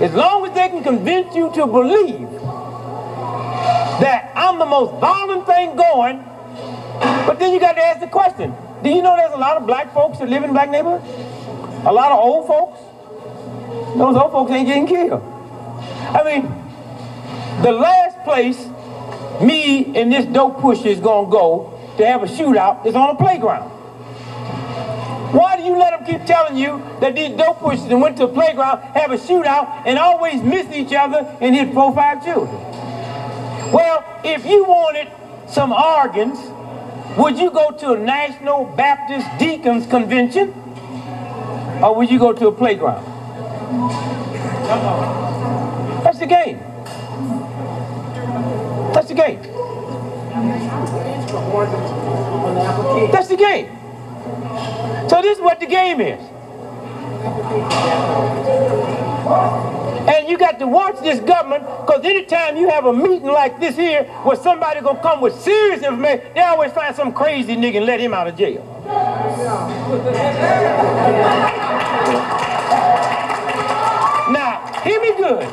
Speaker 2: As long as they can convince you to believe that I'm the most violent thing going, but then you got to ask the question, do you know there's a lot of black folks that live in black neighborhoods? A lot of old folks? Those old folks ain't getting killed. I mean, the last place me and this dope pusher is gonna go to have a shootout is on a playground. Why do you let them keep telling you that these dope pushers and went to a playground, have a shootout, and always miss each other and hit four, five children? Well, if you wanted some organs, would you go to a National Baptist Deacons Convention? Or would you go to a playground? That's the game. That's the game. That's the game. So this is what the game is. And you got to watch this government, because anytime you have a meeting like this here, where somebody gonna come with serious information, they always find some crazy nigga and let him out of jail. Now, hear me good.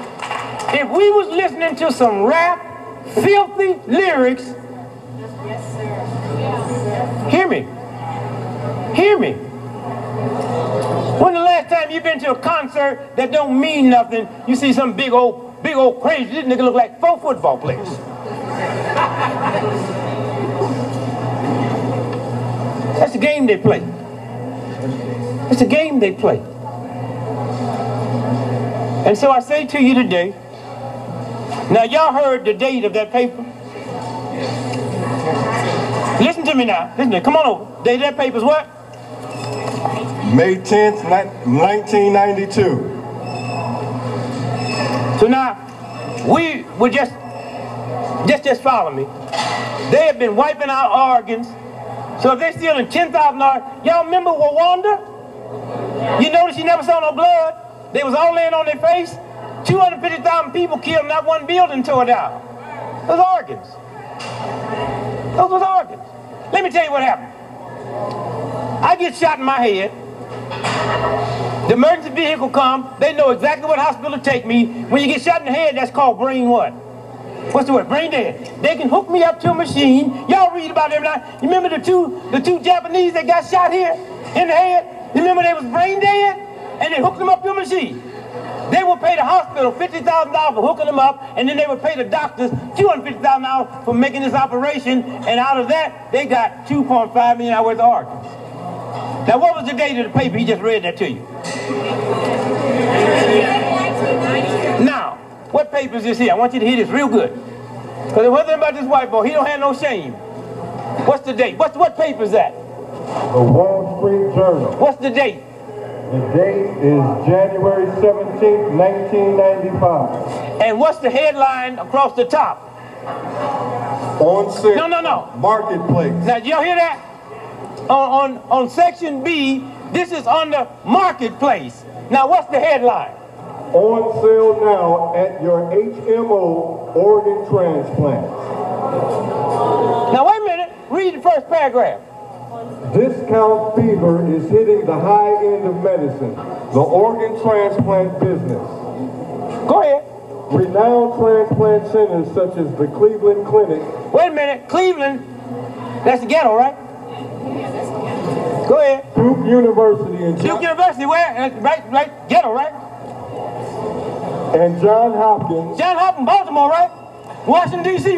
Speaker 2: If we was listening to some rap, filthy lyrics, hear me. Hear me. When the last time you been to a concert that don't mean nothing, you see some big old, big old crazy, this nigga look like four football players. That's the game they play. It's a game they play. And so I say to you today, now y'all heard the date of that paper? Listen to me now. Listen to me. Come on over. Of that paper is what?
Speaker 5: May 10th, 1992.
Speaker 2: So now, we would just, just, just follow me. They have been wiping out organs. So if they're stealing $10,000, y'all remember Rwanda? You notice you never saw no blood? They was all laying on their face. 250,000 people killed, not one building tore down. Those organs. Those was organs. Let me tell you what happened. I get shot in my head. The emergency vehicle come. They know exactly what hospital to take me. When you get shot in the head, that's called brain what? What's the word? Brain dead. They can hook me up to a machine. Y'all read about it every night. You remember the two the two Japanese that got shot here in the head? You remember they was brain dead? And they hooked them up to a machine. They would pay the hospital $50,000 for hooking them up, and then they would pay the doctors $250,000 for making this operation, and out of that, they got $2.5 million worth of organs. Now, what was the date of the paper? He just read that to you. Now, what paper is this here? I want you to hear this real good. Because it wasn't about this white boy. He don't have no shame. What's the date? What's, what paper is that?
Speaker 5: The Wall Street Journal.
Speaker 2: What's the date?
Speaker 5: The date is January 17th, 1995.
Speaker 2: And what's the headline across the top?
Speaker 5: On sale.
Speaker 2: No, no, no.
Speaker 5: Marketplace.
Speaker 2: Now, did y'all hear that? On, on, on section B, this is on the marketplace. Now, what's the headline?
Speaker 5: On sale now at your HMO organ transplant.
Speaker 2: Now, wait a minute. Read the first paragraph.
Speaker 5: Discount fever is hitting the high end of medicine, the organ transplant business.
Speaker 2: Go ahead.
Speaker 5: Renowned transplant centers such as the Cleveland Clinic
Speaker 2: Wait a minute. Cleveland, that's the ghetto, right? Go ahead.
Speaker 5: Duke University and
Speaker 2: Duke University, where? Uh, right, right, ghetto, right?
Speaker 5: and John Hopkins
Speaker 2: John Hopkins, Baltimore, right? Washington, D.C.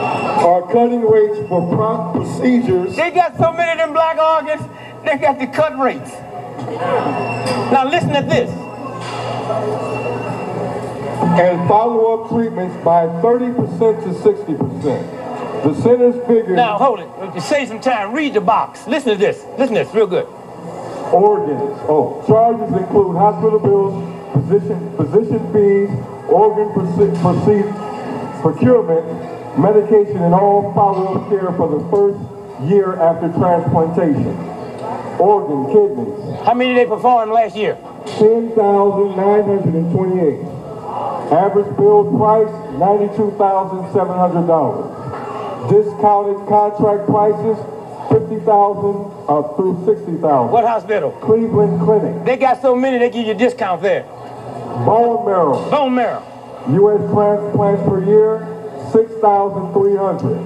Speaker 5: are cutting rates for prompt procedures
Speaker 2: They got so many of them black organs, they got the cut rates. Now listen to this.
Speaker 5: and follow-up treatments by 30% to 60%. The centers figure
Speaker 2: Now hold it. To save some time, read the box. Listen to this. Listen to this, real good.
Speaker 5: organs. Oh, charges include hospital bills, physician physician fees, organ proce- procurement, medication, and all follow-up care for the first year after transplantation. Organ, kidneys,
Speaker 2: How many did they perform last year?
Speaker 5: 10,928. Average bill price, $92,700. Discounted contract prices, 50000 uh, through 60000
Speaker 2: What hospital?
Speaker 5: Cleveland Clinic.
Speaker 2: They got so many they give you a discount there.
Speaker 5: Bone marrow,
Speaker 2: Bone marrow.
Speaker 5: U.S. transplants per year, 6,300.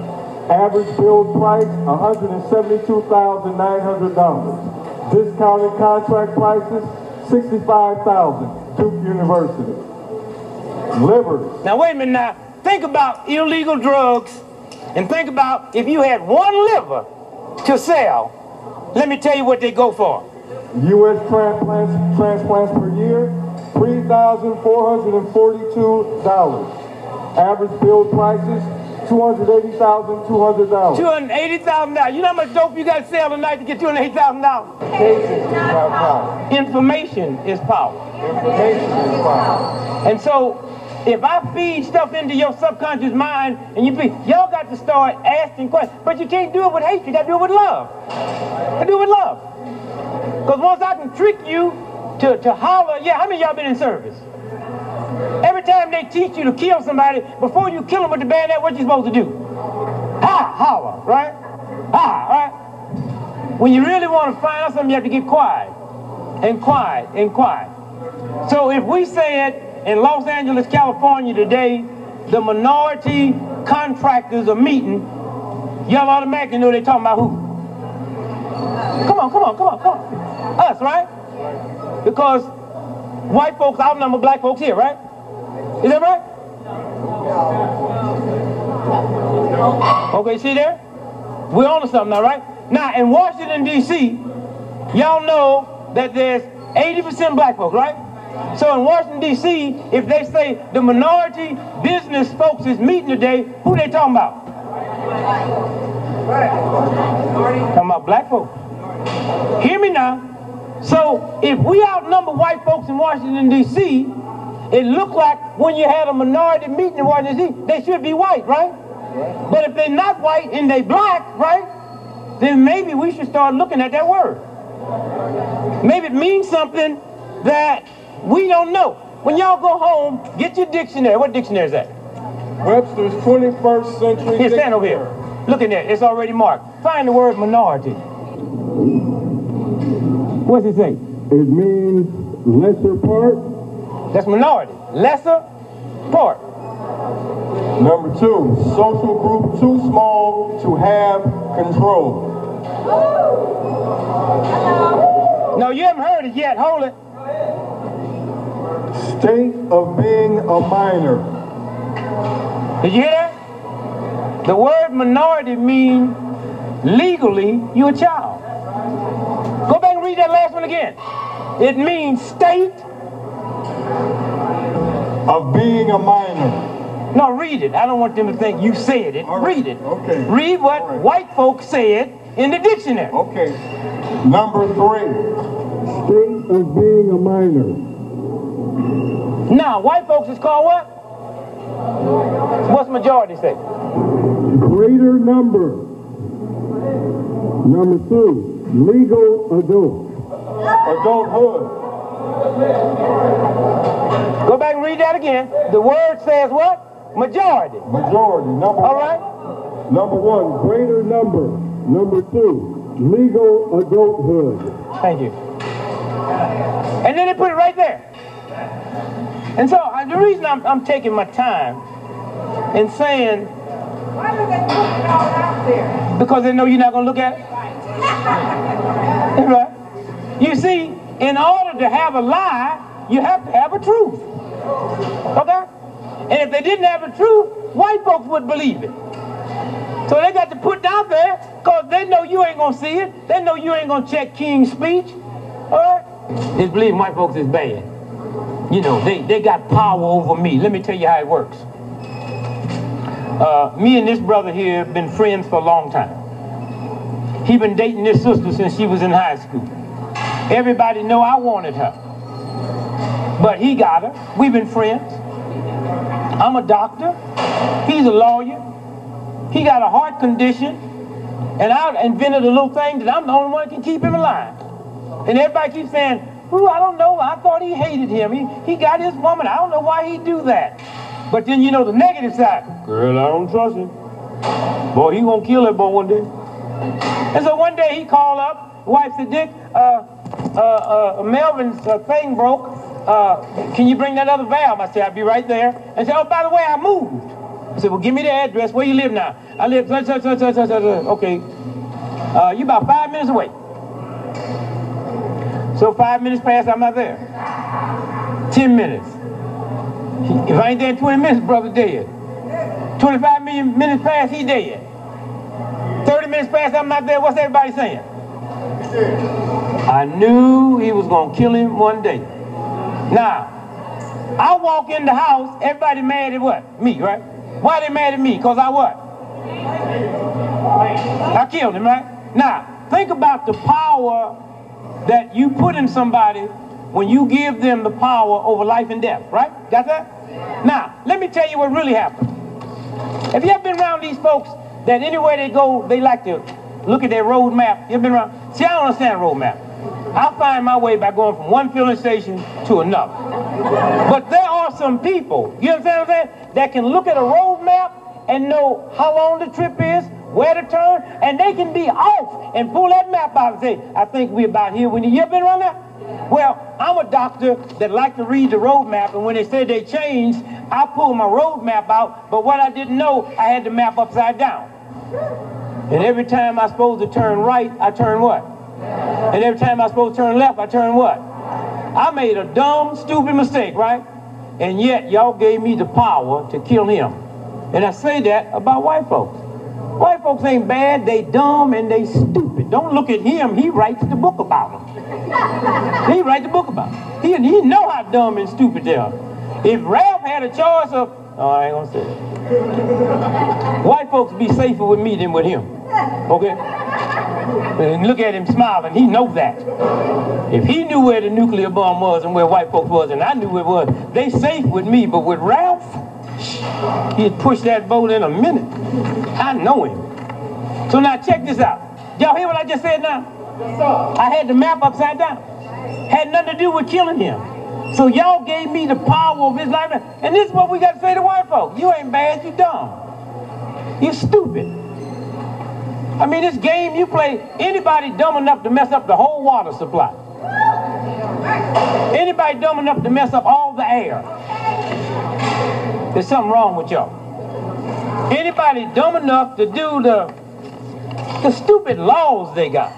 Speaker 5: Average bill price, $172,900. Discounted contract prices, 65,000. Duke University. Livers,
Speaker 2: Now wait a minute now. Think about illegal drugs and think about if you had one liver to sell, let me tell you what they go for.
Speaker 5: U.S. transplants, transplants per year, $3,442. Average bill prices, $280,200.
Speaker 2: $280,000. You know how much dope you got to sell tonight to get $280,000?
Speaker 5: Cases is.
Speaker 2: Information is power.
Speaker 5: Information is power.
Speaker 2: And so, if I feed stuff into your subconscious mind and you feed, y'all got to start asking questions. But you can't do it with hate. You got to do it with love. You do it with love. Because once I can trick you to, to holler. Yeah, how many of y'all been in service? Every time they teach you to kill somebody, before you kill them with the bayonet, what you supposed to do? Ha, holler, right? Ha, right? When you really want to find out something, you have to get quiet and quiet and quiet. So if we said in Los Angeles, California today, the minority contractors are meeting, y'all automatically know they're talking about who? Come on, come on, come on, come on. Us, right? Because white folks outnumber black folks here, right? Is that right? Okay, see there? We're on to something now, right? Now, in Washington, D.C., y'all know that there's 80% black folks, right? So in Washington, D.C., if they say the minority business folks is meeting today, who they talking about? Talking about black folks. Hear me now. So if we outnumber white folks in Washington, D.C., it looked like when you had a minority meeting in Washington, D.C., they should be white, right? But if they're not white and they black, right, then maybe we should start looking at that word. Maybe it means something that we don't know. When y'all go home, get your dictionary. What dictionary is that?
Speaker 5: Webster's 21st century.
Speaker 2: Here, stand over here. Look in there. It's already marked. Find the word minority. What's it say?
Speaker 5: It means lesser part.
Speaker 2: That's minority. Lesser part.
Speaker 5: Number two, social group too small to have control.
Speaker 2: No, you haven't heard it yet. Hold it.
Speaker 5: State of being a minor.
Speaker 2: Did you hear that? The word minority means legally you're a child. Go back and read that last one again. It means state.
Speaker 5: Of being a minor.
Speaker 2: No, read it. I don't want them to think you said it.
Speaker 5: All right.
Speaker 2: Read it.
Speaker 5: Okay.
Speaker 2: Read what
Speaker 5: All right.
Speaker 2: white folks said in the dictionary.
Speaker 5: Okay. Number three, state of being a minor.
Speaker 2: Now, white folks is called what? What's majority say?
Speaker 5: Greater number. Number two, legal adult. Adulthood.
Speaker 2: Go back and read that again. The word says what? Majority.
Speaker 5: Majority. Number
Speaker 2: All right. one.
Speaker 5: Number one, greater number. Number two, legal adulthood.
Speaker 2: Thank you. And then they put it right there. And so uh, the reason I'm, I'm taking my time and saying,
Speaker 4: Why do they put it all out there?
Speaker 2: because they know you're not going to look at it. right? You see, in order to have a lie, you have to have a truth. Okay? And if they didn't have a truth, white folks would believe it. So they got to put it out there because they know you ain't going to see it. They know you ain't going to check King's speech. All right? Just believing white folks is bad. You know, they, they got power over me. Let me tell you how it works. Uh, me and this brother here have been friends for a long time. He been dating this sister since she was in high school. Everybody know I wanted her. But he got her. We've been friends. I'm a doctor. He's a lawyer. He got a heart condition. And I invented a little thing that I'm the only one that can keep him alive. And everybody keeps saying, Ooh, I don't know. I thought he hated him. He, he got his woman. I don't know why he do that. But then you know the negative side. Girl, I don't trust him. Boy, he gonna kill that boy one day. And so one day he called up. Wife said, Dick, uh, uh, uh, Melvin's uh, thing broke. Uh, can you bring that other valve? I said, I'll be right there. And said, oh, by the way, I moved. I said, well, give me the address. Where you live now? I live, such, such, such, such, such, okay. Uh, you about five minutes away. So five minutes past, I'm not there. Ten minutes. If I ain't there in 20 minutes, brother dead. 25 million minutes past, he dead. 30 minutes past, I'm not there. What's everybody saying? I knew he was going to kill him one day. Now, I walk in the house, everybody mad at what? Me, right? Why they mad at me? Because I what? I killed him, right? Now, think about the power that you put in somebody when you give them the power over life and death, right? Got that? Now, let me tell you what really happened. Have you ever been around these folks that anywhere they go, they like to look at their road map? You ever been around? See, I don't understand road map. I find my way by going from one filling station to another. But there are some people, you understand what I'm saying, that can look at a road map and know how long the trip is, where to turn, and they can be off and pull that map out and say, I think we're about here. When you ever been around there? Well, I'm a doctor that like to read the road map, and when they said they changed, I pulled my road map out, but what I didn't know, I had the map upside down. And every time I'm supposed to turn right, I turn what? And every time I'm supposed to turn left, I turn what? I made a dumb, stupid mistake, right? And yet, y'all gave me the power to kill him. And I say that about white folks. White folks ain't bad, they dumb and they stupid. Don't look at him, he writes the book about them. he writes the book about them. He, he know how dumb and stupid they are. If Ralph had a choice of, oh, I ain't gonna say it. White folks be safer with me than with him. Okay? And look at him smiling, he knows that. If he knew where the nuclear bomb was and where white folks was, and I knew where it was, they safe with me, but with Ralph, he'd push that boat in a minute. I know him. So now check this out. Y'all hear what I just said now? I had the map upside down. Had nothing to do with killing him. So y'all gave me the power of his life. And this is what we got to say to white folks. You ain't bad, you dumb. You stupid. I mean, this game you play, anybody dumb enough to mess up the whole water supply. Anybody dumb enough to mess up all the air. There's something wrong with y'all. Anybody dumb enough to do the the stupid laws they got.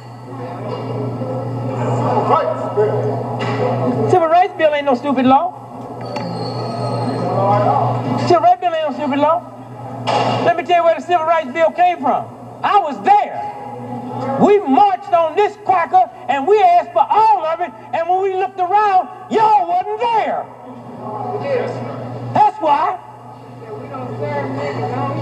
Speaker 2: Civil rights bill ain't no stupid law. Civil rights bill ain't no stupid law. Let me tell you where the civil rights bill came from. I was there. We marched on this cracker and we asked for all of it, and when we looked around, y'all wasn't there. That's why.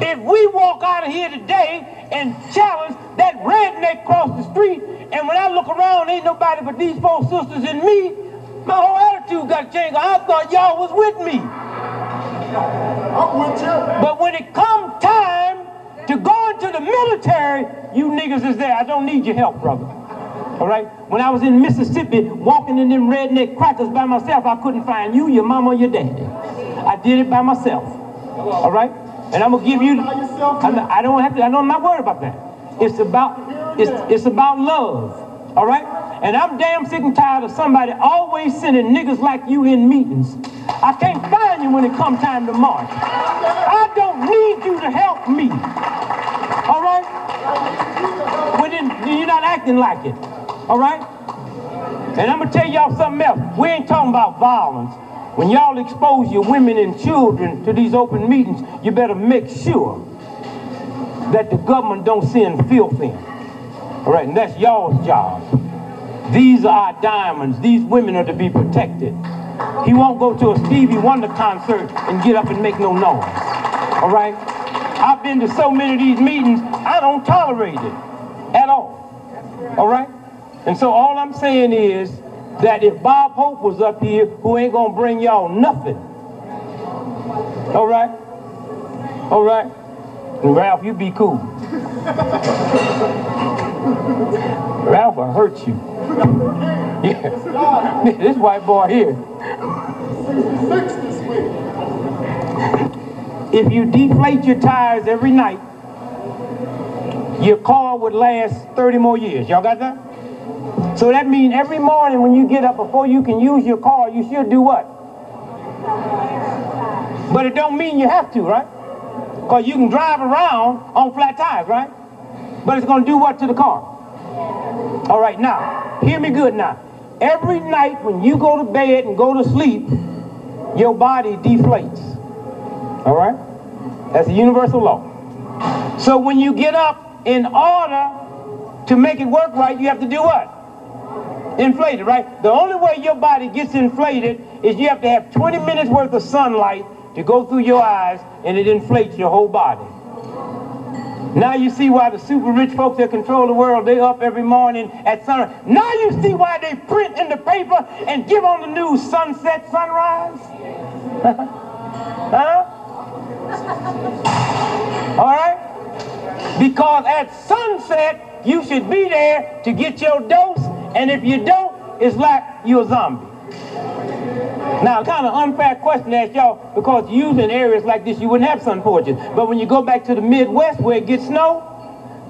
Speaker 2: If we walk out of here today and challenge that redneck across the street, and when I look around, ain't nobody but these four sisters and me, my whole attitude got changed. I thought y'all was with me.
Speaker 5: I'm with you.
Speaker 2: But when it come time to go into the military, you niggas is there. I don't need your help, brother. All right? When I was in Mississippi, walking in them redneck crackers by myself, I couldn't find you, your mama, or your daddy. I did it by myself. All right? And I'm gonna give you. I, I don't have to. I know I'm not worried about that. It's about. It's it's about love. All right? And I'm damn sick and tired of somebody always sending niggas like you in meetings. I can't find you when it come time to march. I don't need you to help me. All right? You're not acting like it. All right? And I'm gonna tell y'all something else. We ain't talking about violence. When y'all expose your women and children to these open meetings, you better make sure that the government don't send filth in. All right, and that's y'all's job. These are our diamonds. These women are to be protected. He won't go to a Stevie Wonder concert and get up and make no noise. All right? I've been to so many of these meetings, I don't tolerate it at all. All right? And so all I'm saying is that if Bob Hope was up here, who ain't gonna bring y'all nothing. All right? All right? And Ralph, you be cool. Ralph will hurt you. Yeah. this white boy here. If you deflate your tires every night, your car would last 30 more years. Y'all got that? So that means every morning when you get up, before you can use your car, you should do what? But it don't mean you have to, right? Because you can drive around on flat tires, right? But it's going to do what to the car? All right, now, hear me good now. Every night when you go to bed and go to sleep, your body deflates. All right? That's a universal law. So when you get up, in order to make it work right, you have to do what? Inflate it, right? The only way your body gets inflated is you have to have 20 minutes worth of sunlight to go through your eyes and it inflates your whole body. Now you see why the super rich folks that control the world, they up every morning at sunrise. Now you see why they print in the paper and give on the news sunset, sunrise. huh? All right? Because at sunset, you should be there to get your dose, and if you don't, it's like you're a zombie. Now, kind of unfair question to ask y'all because usually in areas like this you wouldn't have sun porches. But when you go back to the Midwest where it gets snow,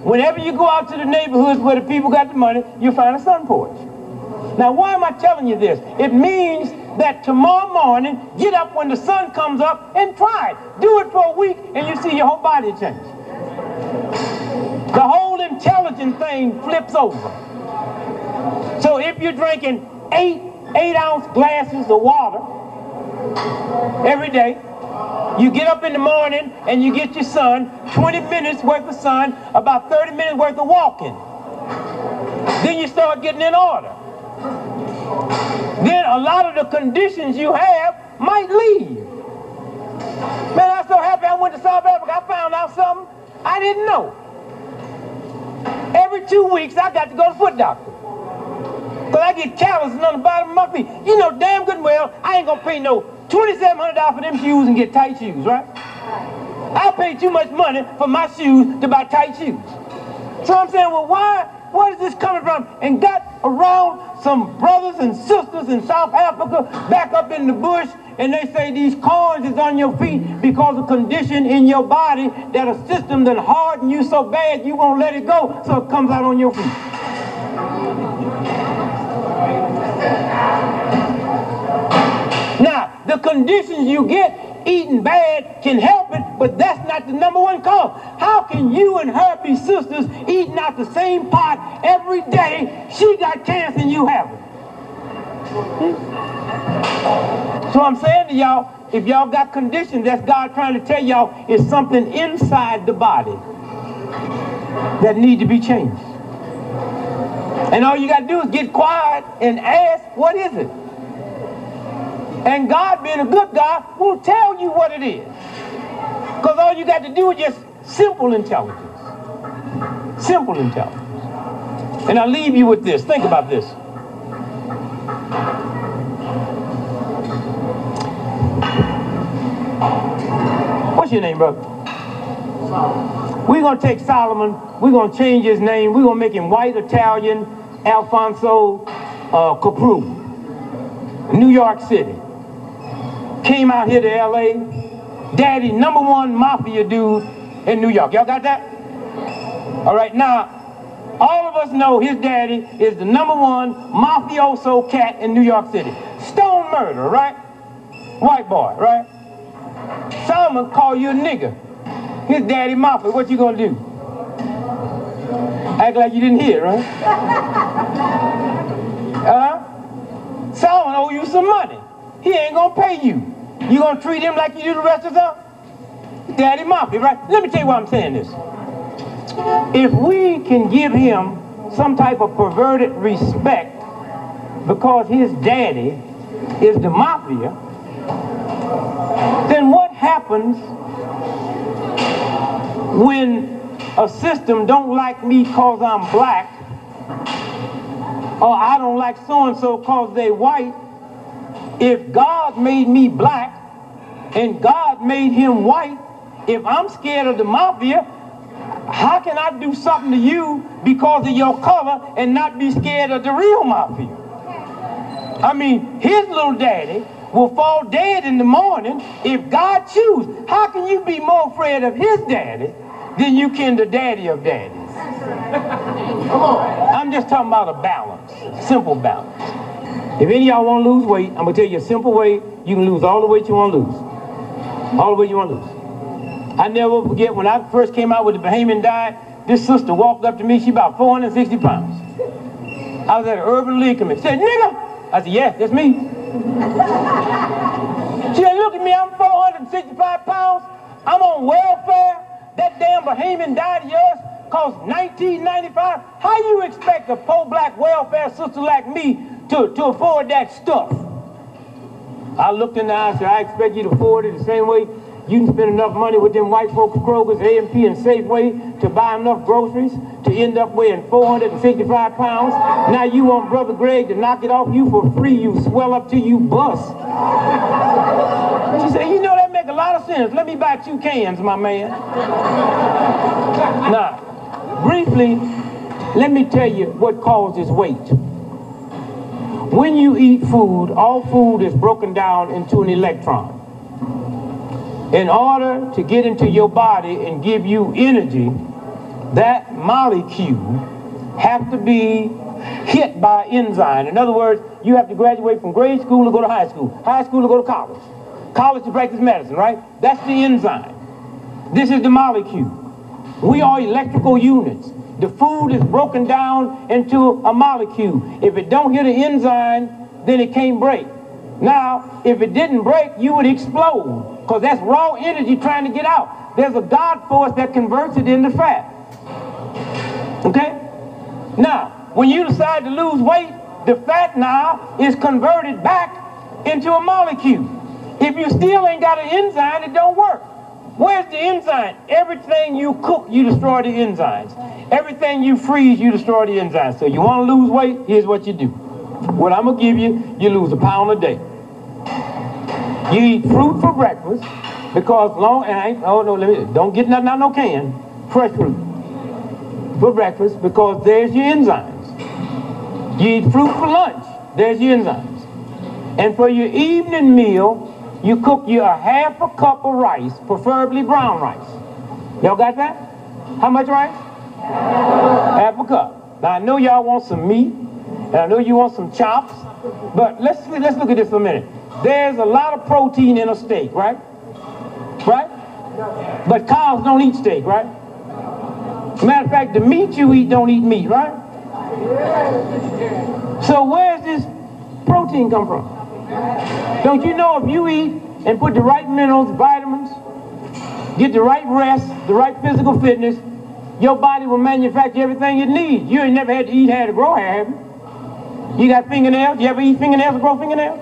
Speaker 2: whenever you go out to the neighborhoods where the people got the money, you find a sun porch. Now, why am I telling you this? It means that tomorrow morning, get up when the sun comes up and try it. Do it for a week and you see your whole body change. The whole intelligent thing flips over. So if you're drinking eight eight ounce glasses of water every day. You get up in the morning and you get your sun, 20 minutes worth of sun, about 30 minutes worth of walking. Then you start getting in order. Then a lot of the conditions you have might leave. Man, I'm so happy I went to South Africa. I found out something I didn't know. Every two weeks, I got to go to foot doctor. Because I get calluses on the bottom of my feet. You know damn good and well I ain't to pay no $2,700 for them shoes and get tight shoes, right? I pay too much money for my shoes to buy tight shoes. So I'm saying, well, why, where is this coming from? And got around some brothers and sisters in South Africa back up in the bush, and they say these corns is on your feet because of condition in your body that a system that hardened you so bad you won't let it go, so it comes out on your feet. Now, the conditions you get eating bad can help it, but that's not the number one cause. How can you and her be sisters eating out the same pot every day? She got cancer and you haven't. Hmm? So I'm saying to y'all, if y'all got conditions, that's God trying to tell y'all is something inside the body that need to be changed. And all you got to do is get quiet and ask, what is it? And God, being a good God, will tell you what it is. Because all you got to do is just simple intelligence. Simple intelligence. And I'll leave you with this. Think about this. What's your name, brother? Solomon. We're going to take Solomon, we're going to change his name, we're going to make him white Italian Alfonso uh, Capru, New York City. Came out here to LA, daddy, number one mafia dude in New York. Y'all got that? All right, now, all of us know his daddy is the number one mafioso cat in New York City. Stone murder, right? White boy, right? Solomon call you a nigger. His daddy mafia, what you gonna do? Act like you didn't hear, right? Uh-huh. Solomon owe you some money. He ain't gonna pay you. You gonna treat him like you do the rest of them? Daddy mafia, right? Let me tell you why I'm saying this. If we can give him some type of perverted respect because his daddy is the mafia, then what happens when a system don't like me cause I'm black, or I don't like so-and-so cause they white, if God made me black and God made him white, if I'm scared of the mafia, how can I do something to you because of your color and not be scared of the real mafia? I mean, his little daddy will fall dead in the morning if God choose. How can you be more afraid of his daddy than you can the daddy of daddies? Come on. I'm just talking about a balance, simple balance. If any of y'all want to lose weight, I'm going to tell you a simple way you can lose all the weight you want to lose. All the weight you want to lose. I never forget when I first came out with the Bahamian diet, this sister walked up to me, she about 460 pounds. I was at an urban league committee. She said, nigga! I said, yes, that's me. She said, look at me, I'm 465 pounds. I'm on welfare. That damn Bahamian died yours cost 1995. How you expect a poor black welfare sister like me to, to afford that stuff? I looked in the eye and said, I expect you to afford it the same way you can spend enough money with them white folks, Kroger's, A&P, and Safeway to buy enough groceries to end up weighing 465 pounds. Now you want Brother Greg to knock it off you for free. You swell up till you bust. She said, you know that make a lot of sense. Let me buy two cans, my man. now, briefly, let me tell you what causes weight. When you eat food, all food is broken down into an electron. In order to get into your body and give you energy, that molecule have to be hit by enzyme. In other words, you have to graduate from grade school to go to high school, high school to go to college, college to practice medicine, right? That's the enzyme. This is the molecule. We are electrical units. The food is broken down into a molecule. If it don't hit an enzyme, then it can't break. Now, if it didn't break, you would explode because that's raw energy trying to get out. There's a God force that converts it into fat. Okay? Now, when you decide to lose weight, the fat now is converted back into a molecule. If you still ain't got an enzyme, it don't work. Where's the enzyme? Everything you cook, you destroy the enzymes. Everything you freeze, you destroy the enzymes. So you want to lose weight? Here's what you do. What I'm gonna give you, you lose a pound a day. You eat fruit for breakfast because long and I ain't, oh no, let me don't get nothing out no can. Fresh fruit for breakfast because there's your enzymes. You eat fruit for lunch, there's your enzymes. And for your evening meal, you cook you a half a cup of rice, preferably brown rice. Y'all got that? How much rice? Half a cup. Now I know y'all want some meat, and I know you want some chops, but let's let's look at this for a minute. There's a lot of protein in a steak, right? Right? But cows don't eat steak, right? Matter of fact, the meat you eat don't eat meat, right? So where's this protein come from? Don't you know if you eat and put the right minerals, vitamins, get the right rest, the right physical fitness, your body will manufacture everything it needs. You ain't never had to eat hair to grow hair, have you? You got fingernails? You ever eat fingernails or grow fingernails?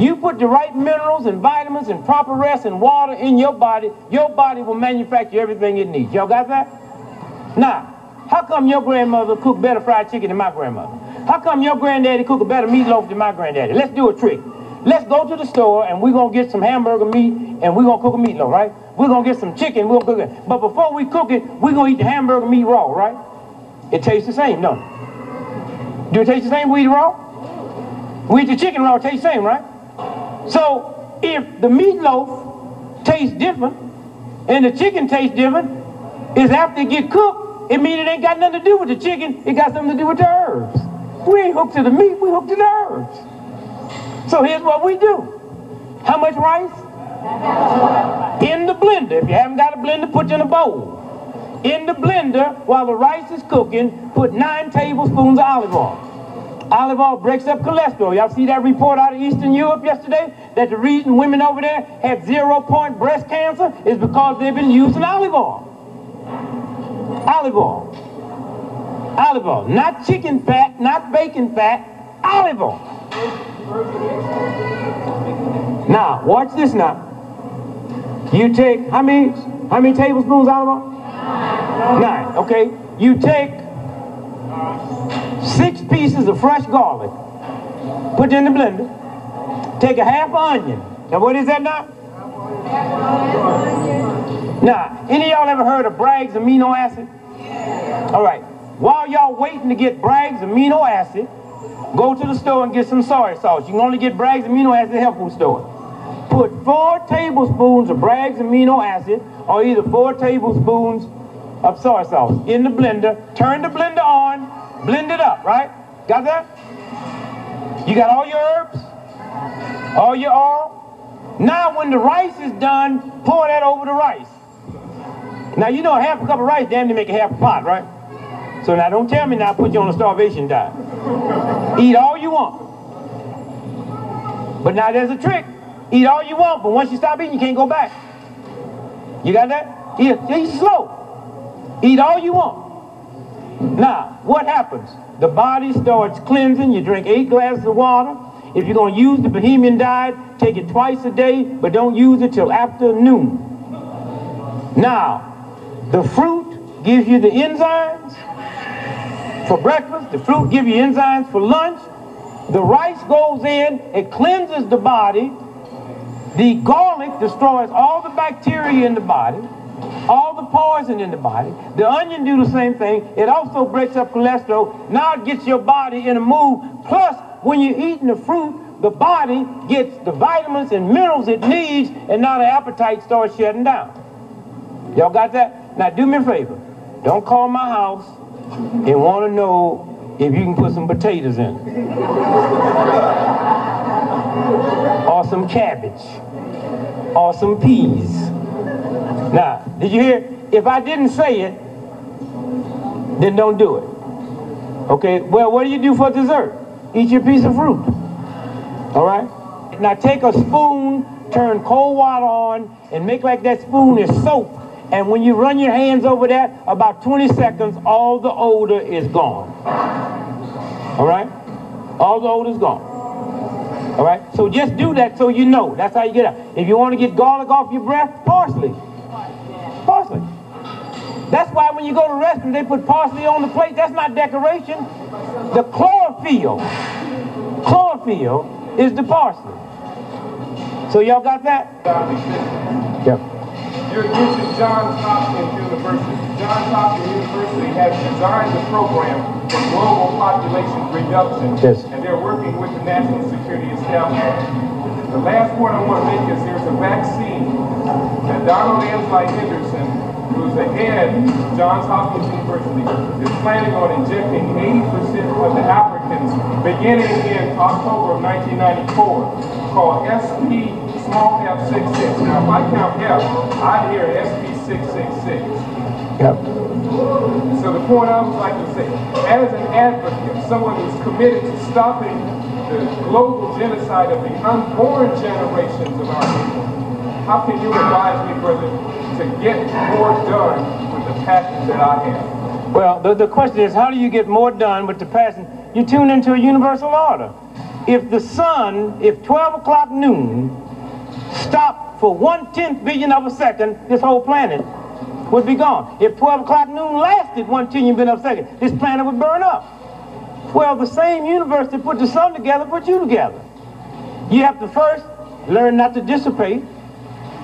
Speaker 2: You put the right minerals and vitamins and proper rest and water in your body, your body will manufacture everything it needs. Y'all got that? Now, how come your grandmother cooked better fried chicken than my grandmother? How come your granddaddy cooked a better meatloaf than my granddaddy? Let's do a trick. Let's go to the store and we're gonna get some hamburger meat and we're gonna cook a meatloaf, right? We're gonna get some chicken, we're gonna cook it. But before we cook it, we're gonna eat the hamburger meat raw, right? It tastes the same, don't it? Do it taste the same we eat raw? We eat the chicken raw, it tastes the same, right? So if the meatloaf tastes different and the chicken tastes different, is after it get cooked, it means it ain't got nothing to do with the chicken, it got something to do with the herbs. We ain't hooked to the meat, we hooked to the herbs. So here's what we do. How much rice? In the blender. If you haven't got a blender, put it in a bowl. In the blender, while the rice is cooking, put nine tablespoons of olive oil. Olive oil breaks up cholesterol. Y'all see that report out of Eastern Europe yesterday? That the reason women over there had zero point breast cancer is because they've been using olive oil. Olive oil. Olive oil. Not chicken fat, not bacon fat, olive oil. Now, watch this now. You take, how many, how many tablespoons olive oil? Nine. Okay. You take six pieces of fresh garlic, put it in the blender, take a half onion. Now what is that now? Now, any of y'all ever heard of Bragg's amino acid? All right. While y'all waiting to get Bragg's amino acid, go to the store and get some soy sauce. You can only get Bragg's amino acid at the health food store. Put four tablespoons of Bragg's amino acid or either four tablespoons of soy sauce in the blender. Turn the blender on, blend it up, right? Got that? You got all your herbs? All your oil? Now when the rice is done, pour that over the rice. Now you know half a cup of rice damn near make a half a pot, right? So now don't tell me now I put you on a starvation diet. Eat all you want. But now there's a trick. Eat all you want, but once you stop eating, you can't go back. You got that? Eat, eat slow. Eat all you want. Now, what happens? The body starts cleansing. You drink eight glasses of water. If you're going to use the Bahamian diet, take it twice a day, but don't use it till after noon. Now, the fruit gives you the enzymes for breakfast. The fruit gives you enzymes for lunch. The rice goes in, it cleanses the body. The garlic destroys all the bacteria in the body. all the poison in the body. The onion do the same thing. It also breaks up cholesterol. Now it gets your body in a mood. Plus, when you're eating the fruit, the body gets the vitamins and minerals it needs, and now the appetite starts shutting down. Y'all got that? Now do me a favor. Don't call my house and want to know if you can put some potatoes in. Or some cabbage. Or some peas. Now, did you hear? If I didn't say it, then don't do it. Okay, well, what do you do for dessert? Eat your piece of fruit. All right? Now take a spoon, turn cold water on, and make like that spoon is soap. And when you run your hands over that, about 20 seconds, all the odor is gone. All right? All the odor is gone. All right? So just do that so you know. That's how you get out. If you want to get garlic off your breath, parsley. Parsley. That's why when you go to the restaurant, they put parsley on the plate. That's not decoration. The chlorophyll, chlorophyll is the parsley. So y'all got that? Yep.
Speaker 6: You mentioned Johns Hopkins University. Johns Hopkins University has designed the program for global population reduction,
Speaker 2: Yes.
Speaker 6: and they're working with the National Security Establishment. The last point I want to make is there's a vaccine that Donald Ainslie Henderson, who's the head of Johns Hopkins University, is planning on injecting 80% of the Africans beginning in October of 1994, called SP small F66. Now, if I count F, I hear SP666.
Speaker 2: Yep.
Speaker 6: So the point I would like to say, as an advocate, someone who's committed to stopping the global genocide of the unborn generations of our people, how can you advise me, brother, to get more done with the passion that I have?
Speaker 2: Well, the, the question is, how do you get more done with the passion? You tune into a universal order. If the sun, if 12 o'clock noon stopped for one tenth billion of a second, this whole planet would be gone. If 12 o'clock noon lasted one tenth billion of a second, this planet would burn up. Well, the same universe that put the sun together put you together. You have to first learn not to dissipate,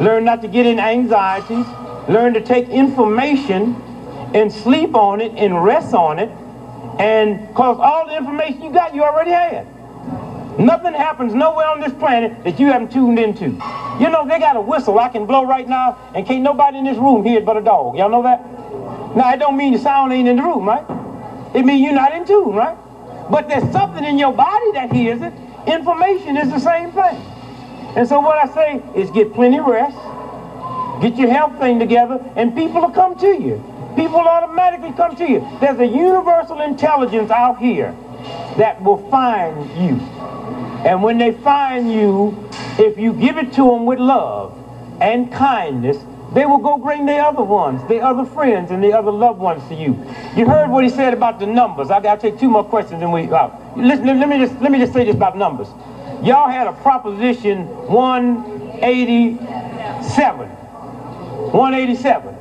Speaker 2: learn not to get in anxieties, learn to take information and sleep on it and rest on it, and cause all the information you got, you already had. Nothing happens nowhere on this planet that you haven't tuned into. You know, they got a whistle I can blow right now, and can't nobody in this room hear it but a dog. Y'all know that? Now, it don't mean the sound ain't in the room, right? It means you're not in tune, right? But there's something in your body that hears it. Information is the same thing. And so what I say is get plenty rest, get your health thing together, and people will come to you. People automatically come to you. There's a universal intelligence out here that will find you. And when they find you, if you give it to them with love and kindness, they will go bring their other ones, their other friends, and their other loved ones to you. You heard what he said about the numbers. I gotta take two more questions and we out. Listen, let me just let me just say this about numbers. Y'all had a proposition 187. 187.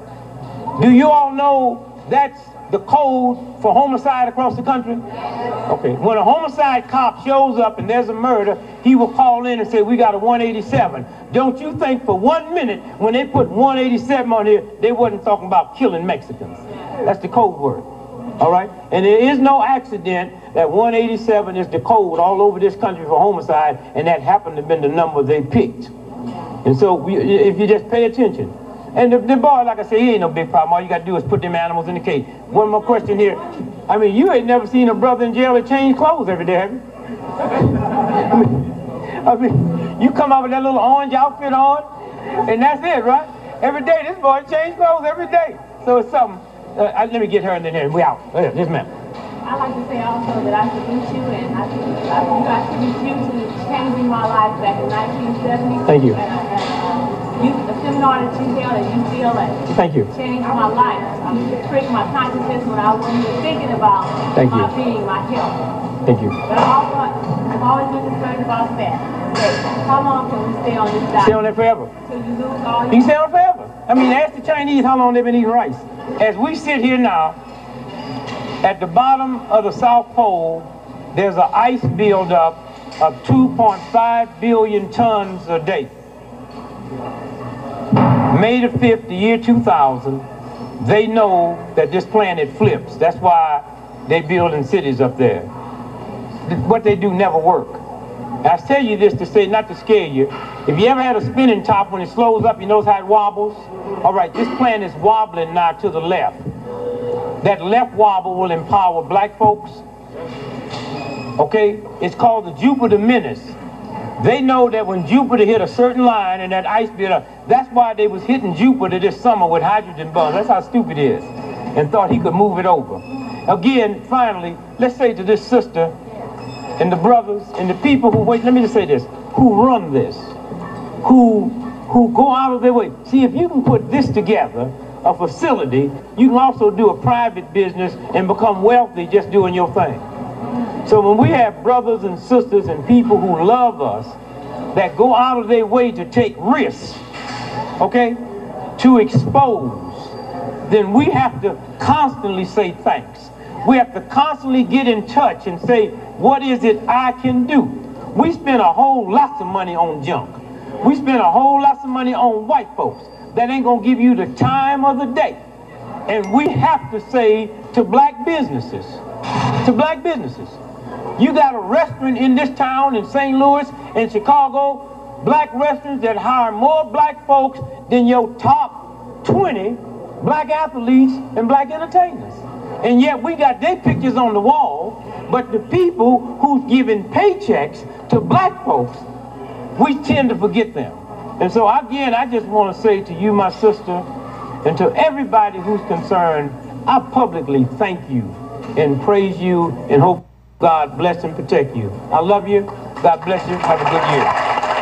Speaker 2: Do you all know that's the code for homicide across the country? Okay, when a homicide cop shows up and there's a murder, he will call in and say, we got a 187. Don't you think for one minute, when they put 187 on here, they wasn't talking about killing Mexicans. That's the code word. All right? And there is no accident that 187 is the code all over this country for homicide, and that happened to have been the number they picked. And so we, if you just pay attention. And the, the boy, like I say, he ain't no big problem. All you got to do is put them animals in the cage. One more question here. I mean, you ain't never seen a brother in jail that change clothes every day, have you? I, mean, I mean, you come out with that little orange outfit on, and that's it, right? Every day, this boy change clothes every day. So it's something. Uh, I, let me get her and then we out. Uh, This man.
Speaker 3: I'd like to say also that I salute you and I, I, I salute you to changing my life back in 1970.
Speaker 2: Thank you.
Speaker 3: And, I- and, uh, you, the seminar that you held at UCLA
Speaker 2: Thank you.
Speaker 3: changed my life. I mean, it tricked my consciousness when I wasn't even thinking about
Speaker 2: Thank
Speaker 3: my
Speaker 2: you.
Speaker 3: being, my health.
Speaker 2: Thank you.
Speaker 3: But I also, I've always been concerned about. So how long can we stay on this diet?
Speaker 2: Stay on there forever.
Speaker 3: Till you lose all
Speaker 2: You
Speaker 3: your
Speaker 2: can stay on forever. I mean, ask the Chinese how long they've been eating rice. As we sit here now, at the bottom of the South Pole, there's an ice buildup of 2.5 billion tons a day. May the 5th, the year 2000, they know that this planet flips. That's why they building cities up there. What they do never work. I tell you this to say, not to scare you. If you ever had a spinning top, when it slows up, you notice how it wobbles? All right, this planet is wobbling now to the left. That left wobble will empower black folks. Okay? It's called the Jupiter Menace. They know that when Jupiter hit a certain line and that ice built up, that's why they was hitting Jupiter this summer with hydrogen bombs. That's how stupid he is. And thought he could move it over. Again, finally, let's say to this sister and the brothers and the people who wait, let me just say this, who run this, who who go out of their way. See, if you can put this together, a facility, you can also do a private business and become wealthy just doing your thing. So when we have brothers and sisters and people who love us that go out of their way to take risks, okay, to expose, then we have to constantly say thanks. We have to constantly get in touch and say, what is it I can do? We spend a whole lot of money on junk. We spend a whole lot of money on white folks that ain't gonna give you the time of the day. And we have to say to black businesses, to black businesses, you got a restaurant in this town in St. Louis in Chicago, black restaurants that hire more black folks than your top 20 black athletes and black entertainers. And yet we got their pictures on the wall, but the people who's giving paychecks to black folks we tend to forget them. And so again, I just want to say to you, my sister, and to everybody who's concerned, I publicly thank you and praise you and hope God bless and protect you. I love you. God bless you. Have a good year.